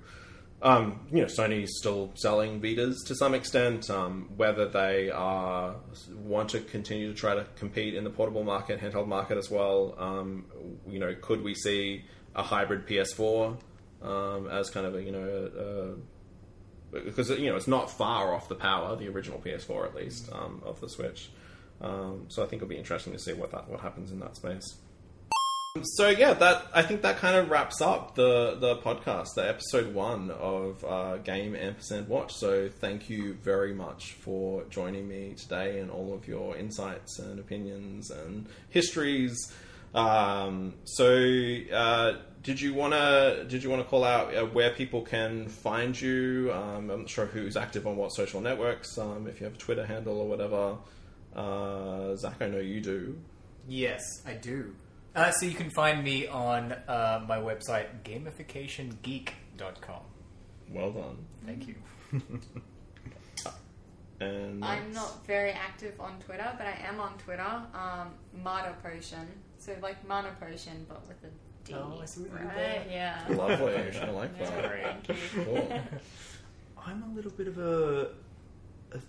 um, you know, Sony's still selling Vitas to some extent. Um, whether they are want to continue to try to compete in the portable market, handheld market as well. Um, you know, could we see a hybrid PS4 um, as kind of a you know because you know it's not far off the power, the original PS4 at least um, of the Switch. Um, so I think it'll be interesting to see what that what happens in that space. So yeah, that I think that kind of wraps up the the podcast, the episode one of uh, Game Ampersand Watch. So thank you very much for joining me today and all of your insights and opinions and histories. Um, so uh, did you wanna did you wanna call out uh, where people can find you? Um, I'm not sure who's active on what social networks. Um, if you have a Twitter handle or whatever, uh, Zac, I know you do. Yes, I do. Uh, so you can find me on uh, my website, gamificationgeek.com. Well done. Thank you. And I'm not very active on Twitter, but I am on Twitter. Um, Mana Potion. So like Mana Potion, but with a D. Oh, I see what you did right? there. Yeah. lovely. I like Yeah, that. thank you. Cool. I'm a little bit of a, a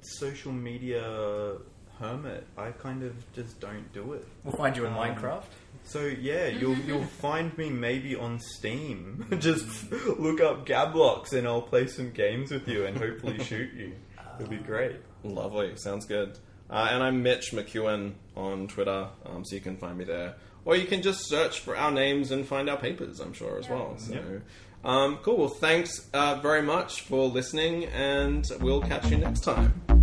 social media hermit. I kind of just don't do it. We'll find you in Um, Minecraft. So yeah, you'll you'll find me maybe on Steam. just look up Gablox and I'll play some games with you and hopefully shoot you. It'll be great. Lovely. Sounds good. Uh, and I'm Mitch McEwan on Twitter, um, so you can find me there. Or you can just search for our names and find our papers, I'm sure, as Yeah. well. So, Yep. um, cool. Well, thanks uh, very much for listening, and we'll catch you next time.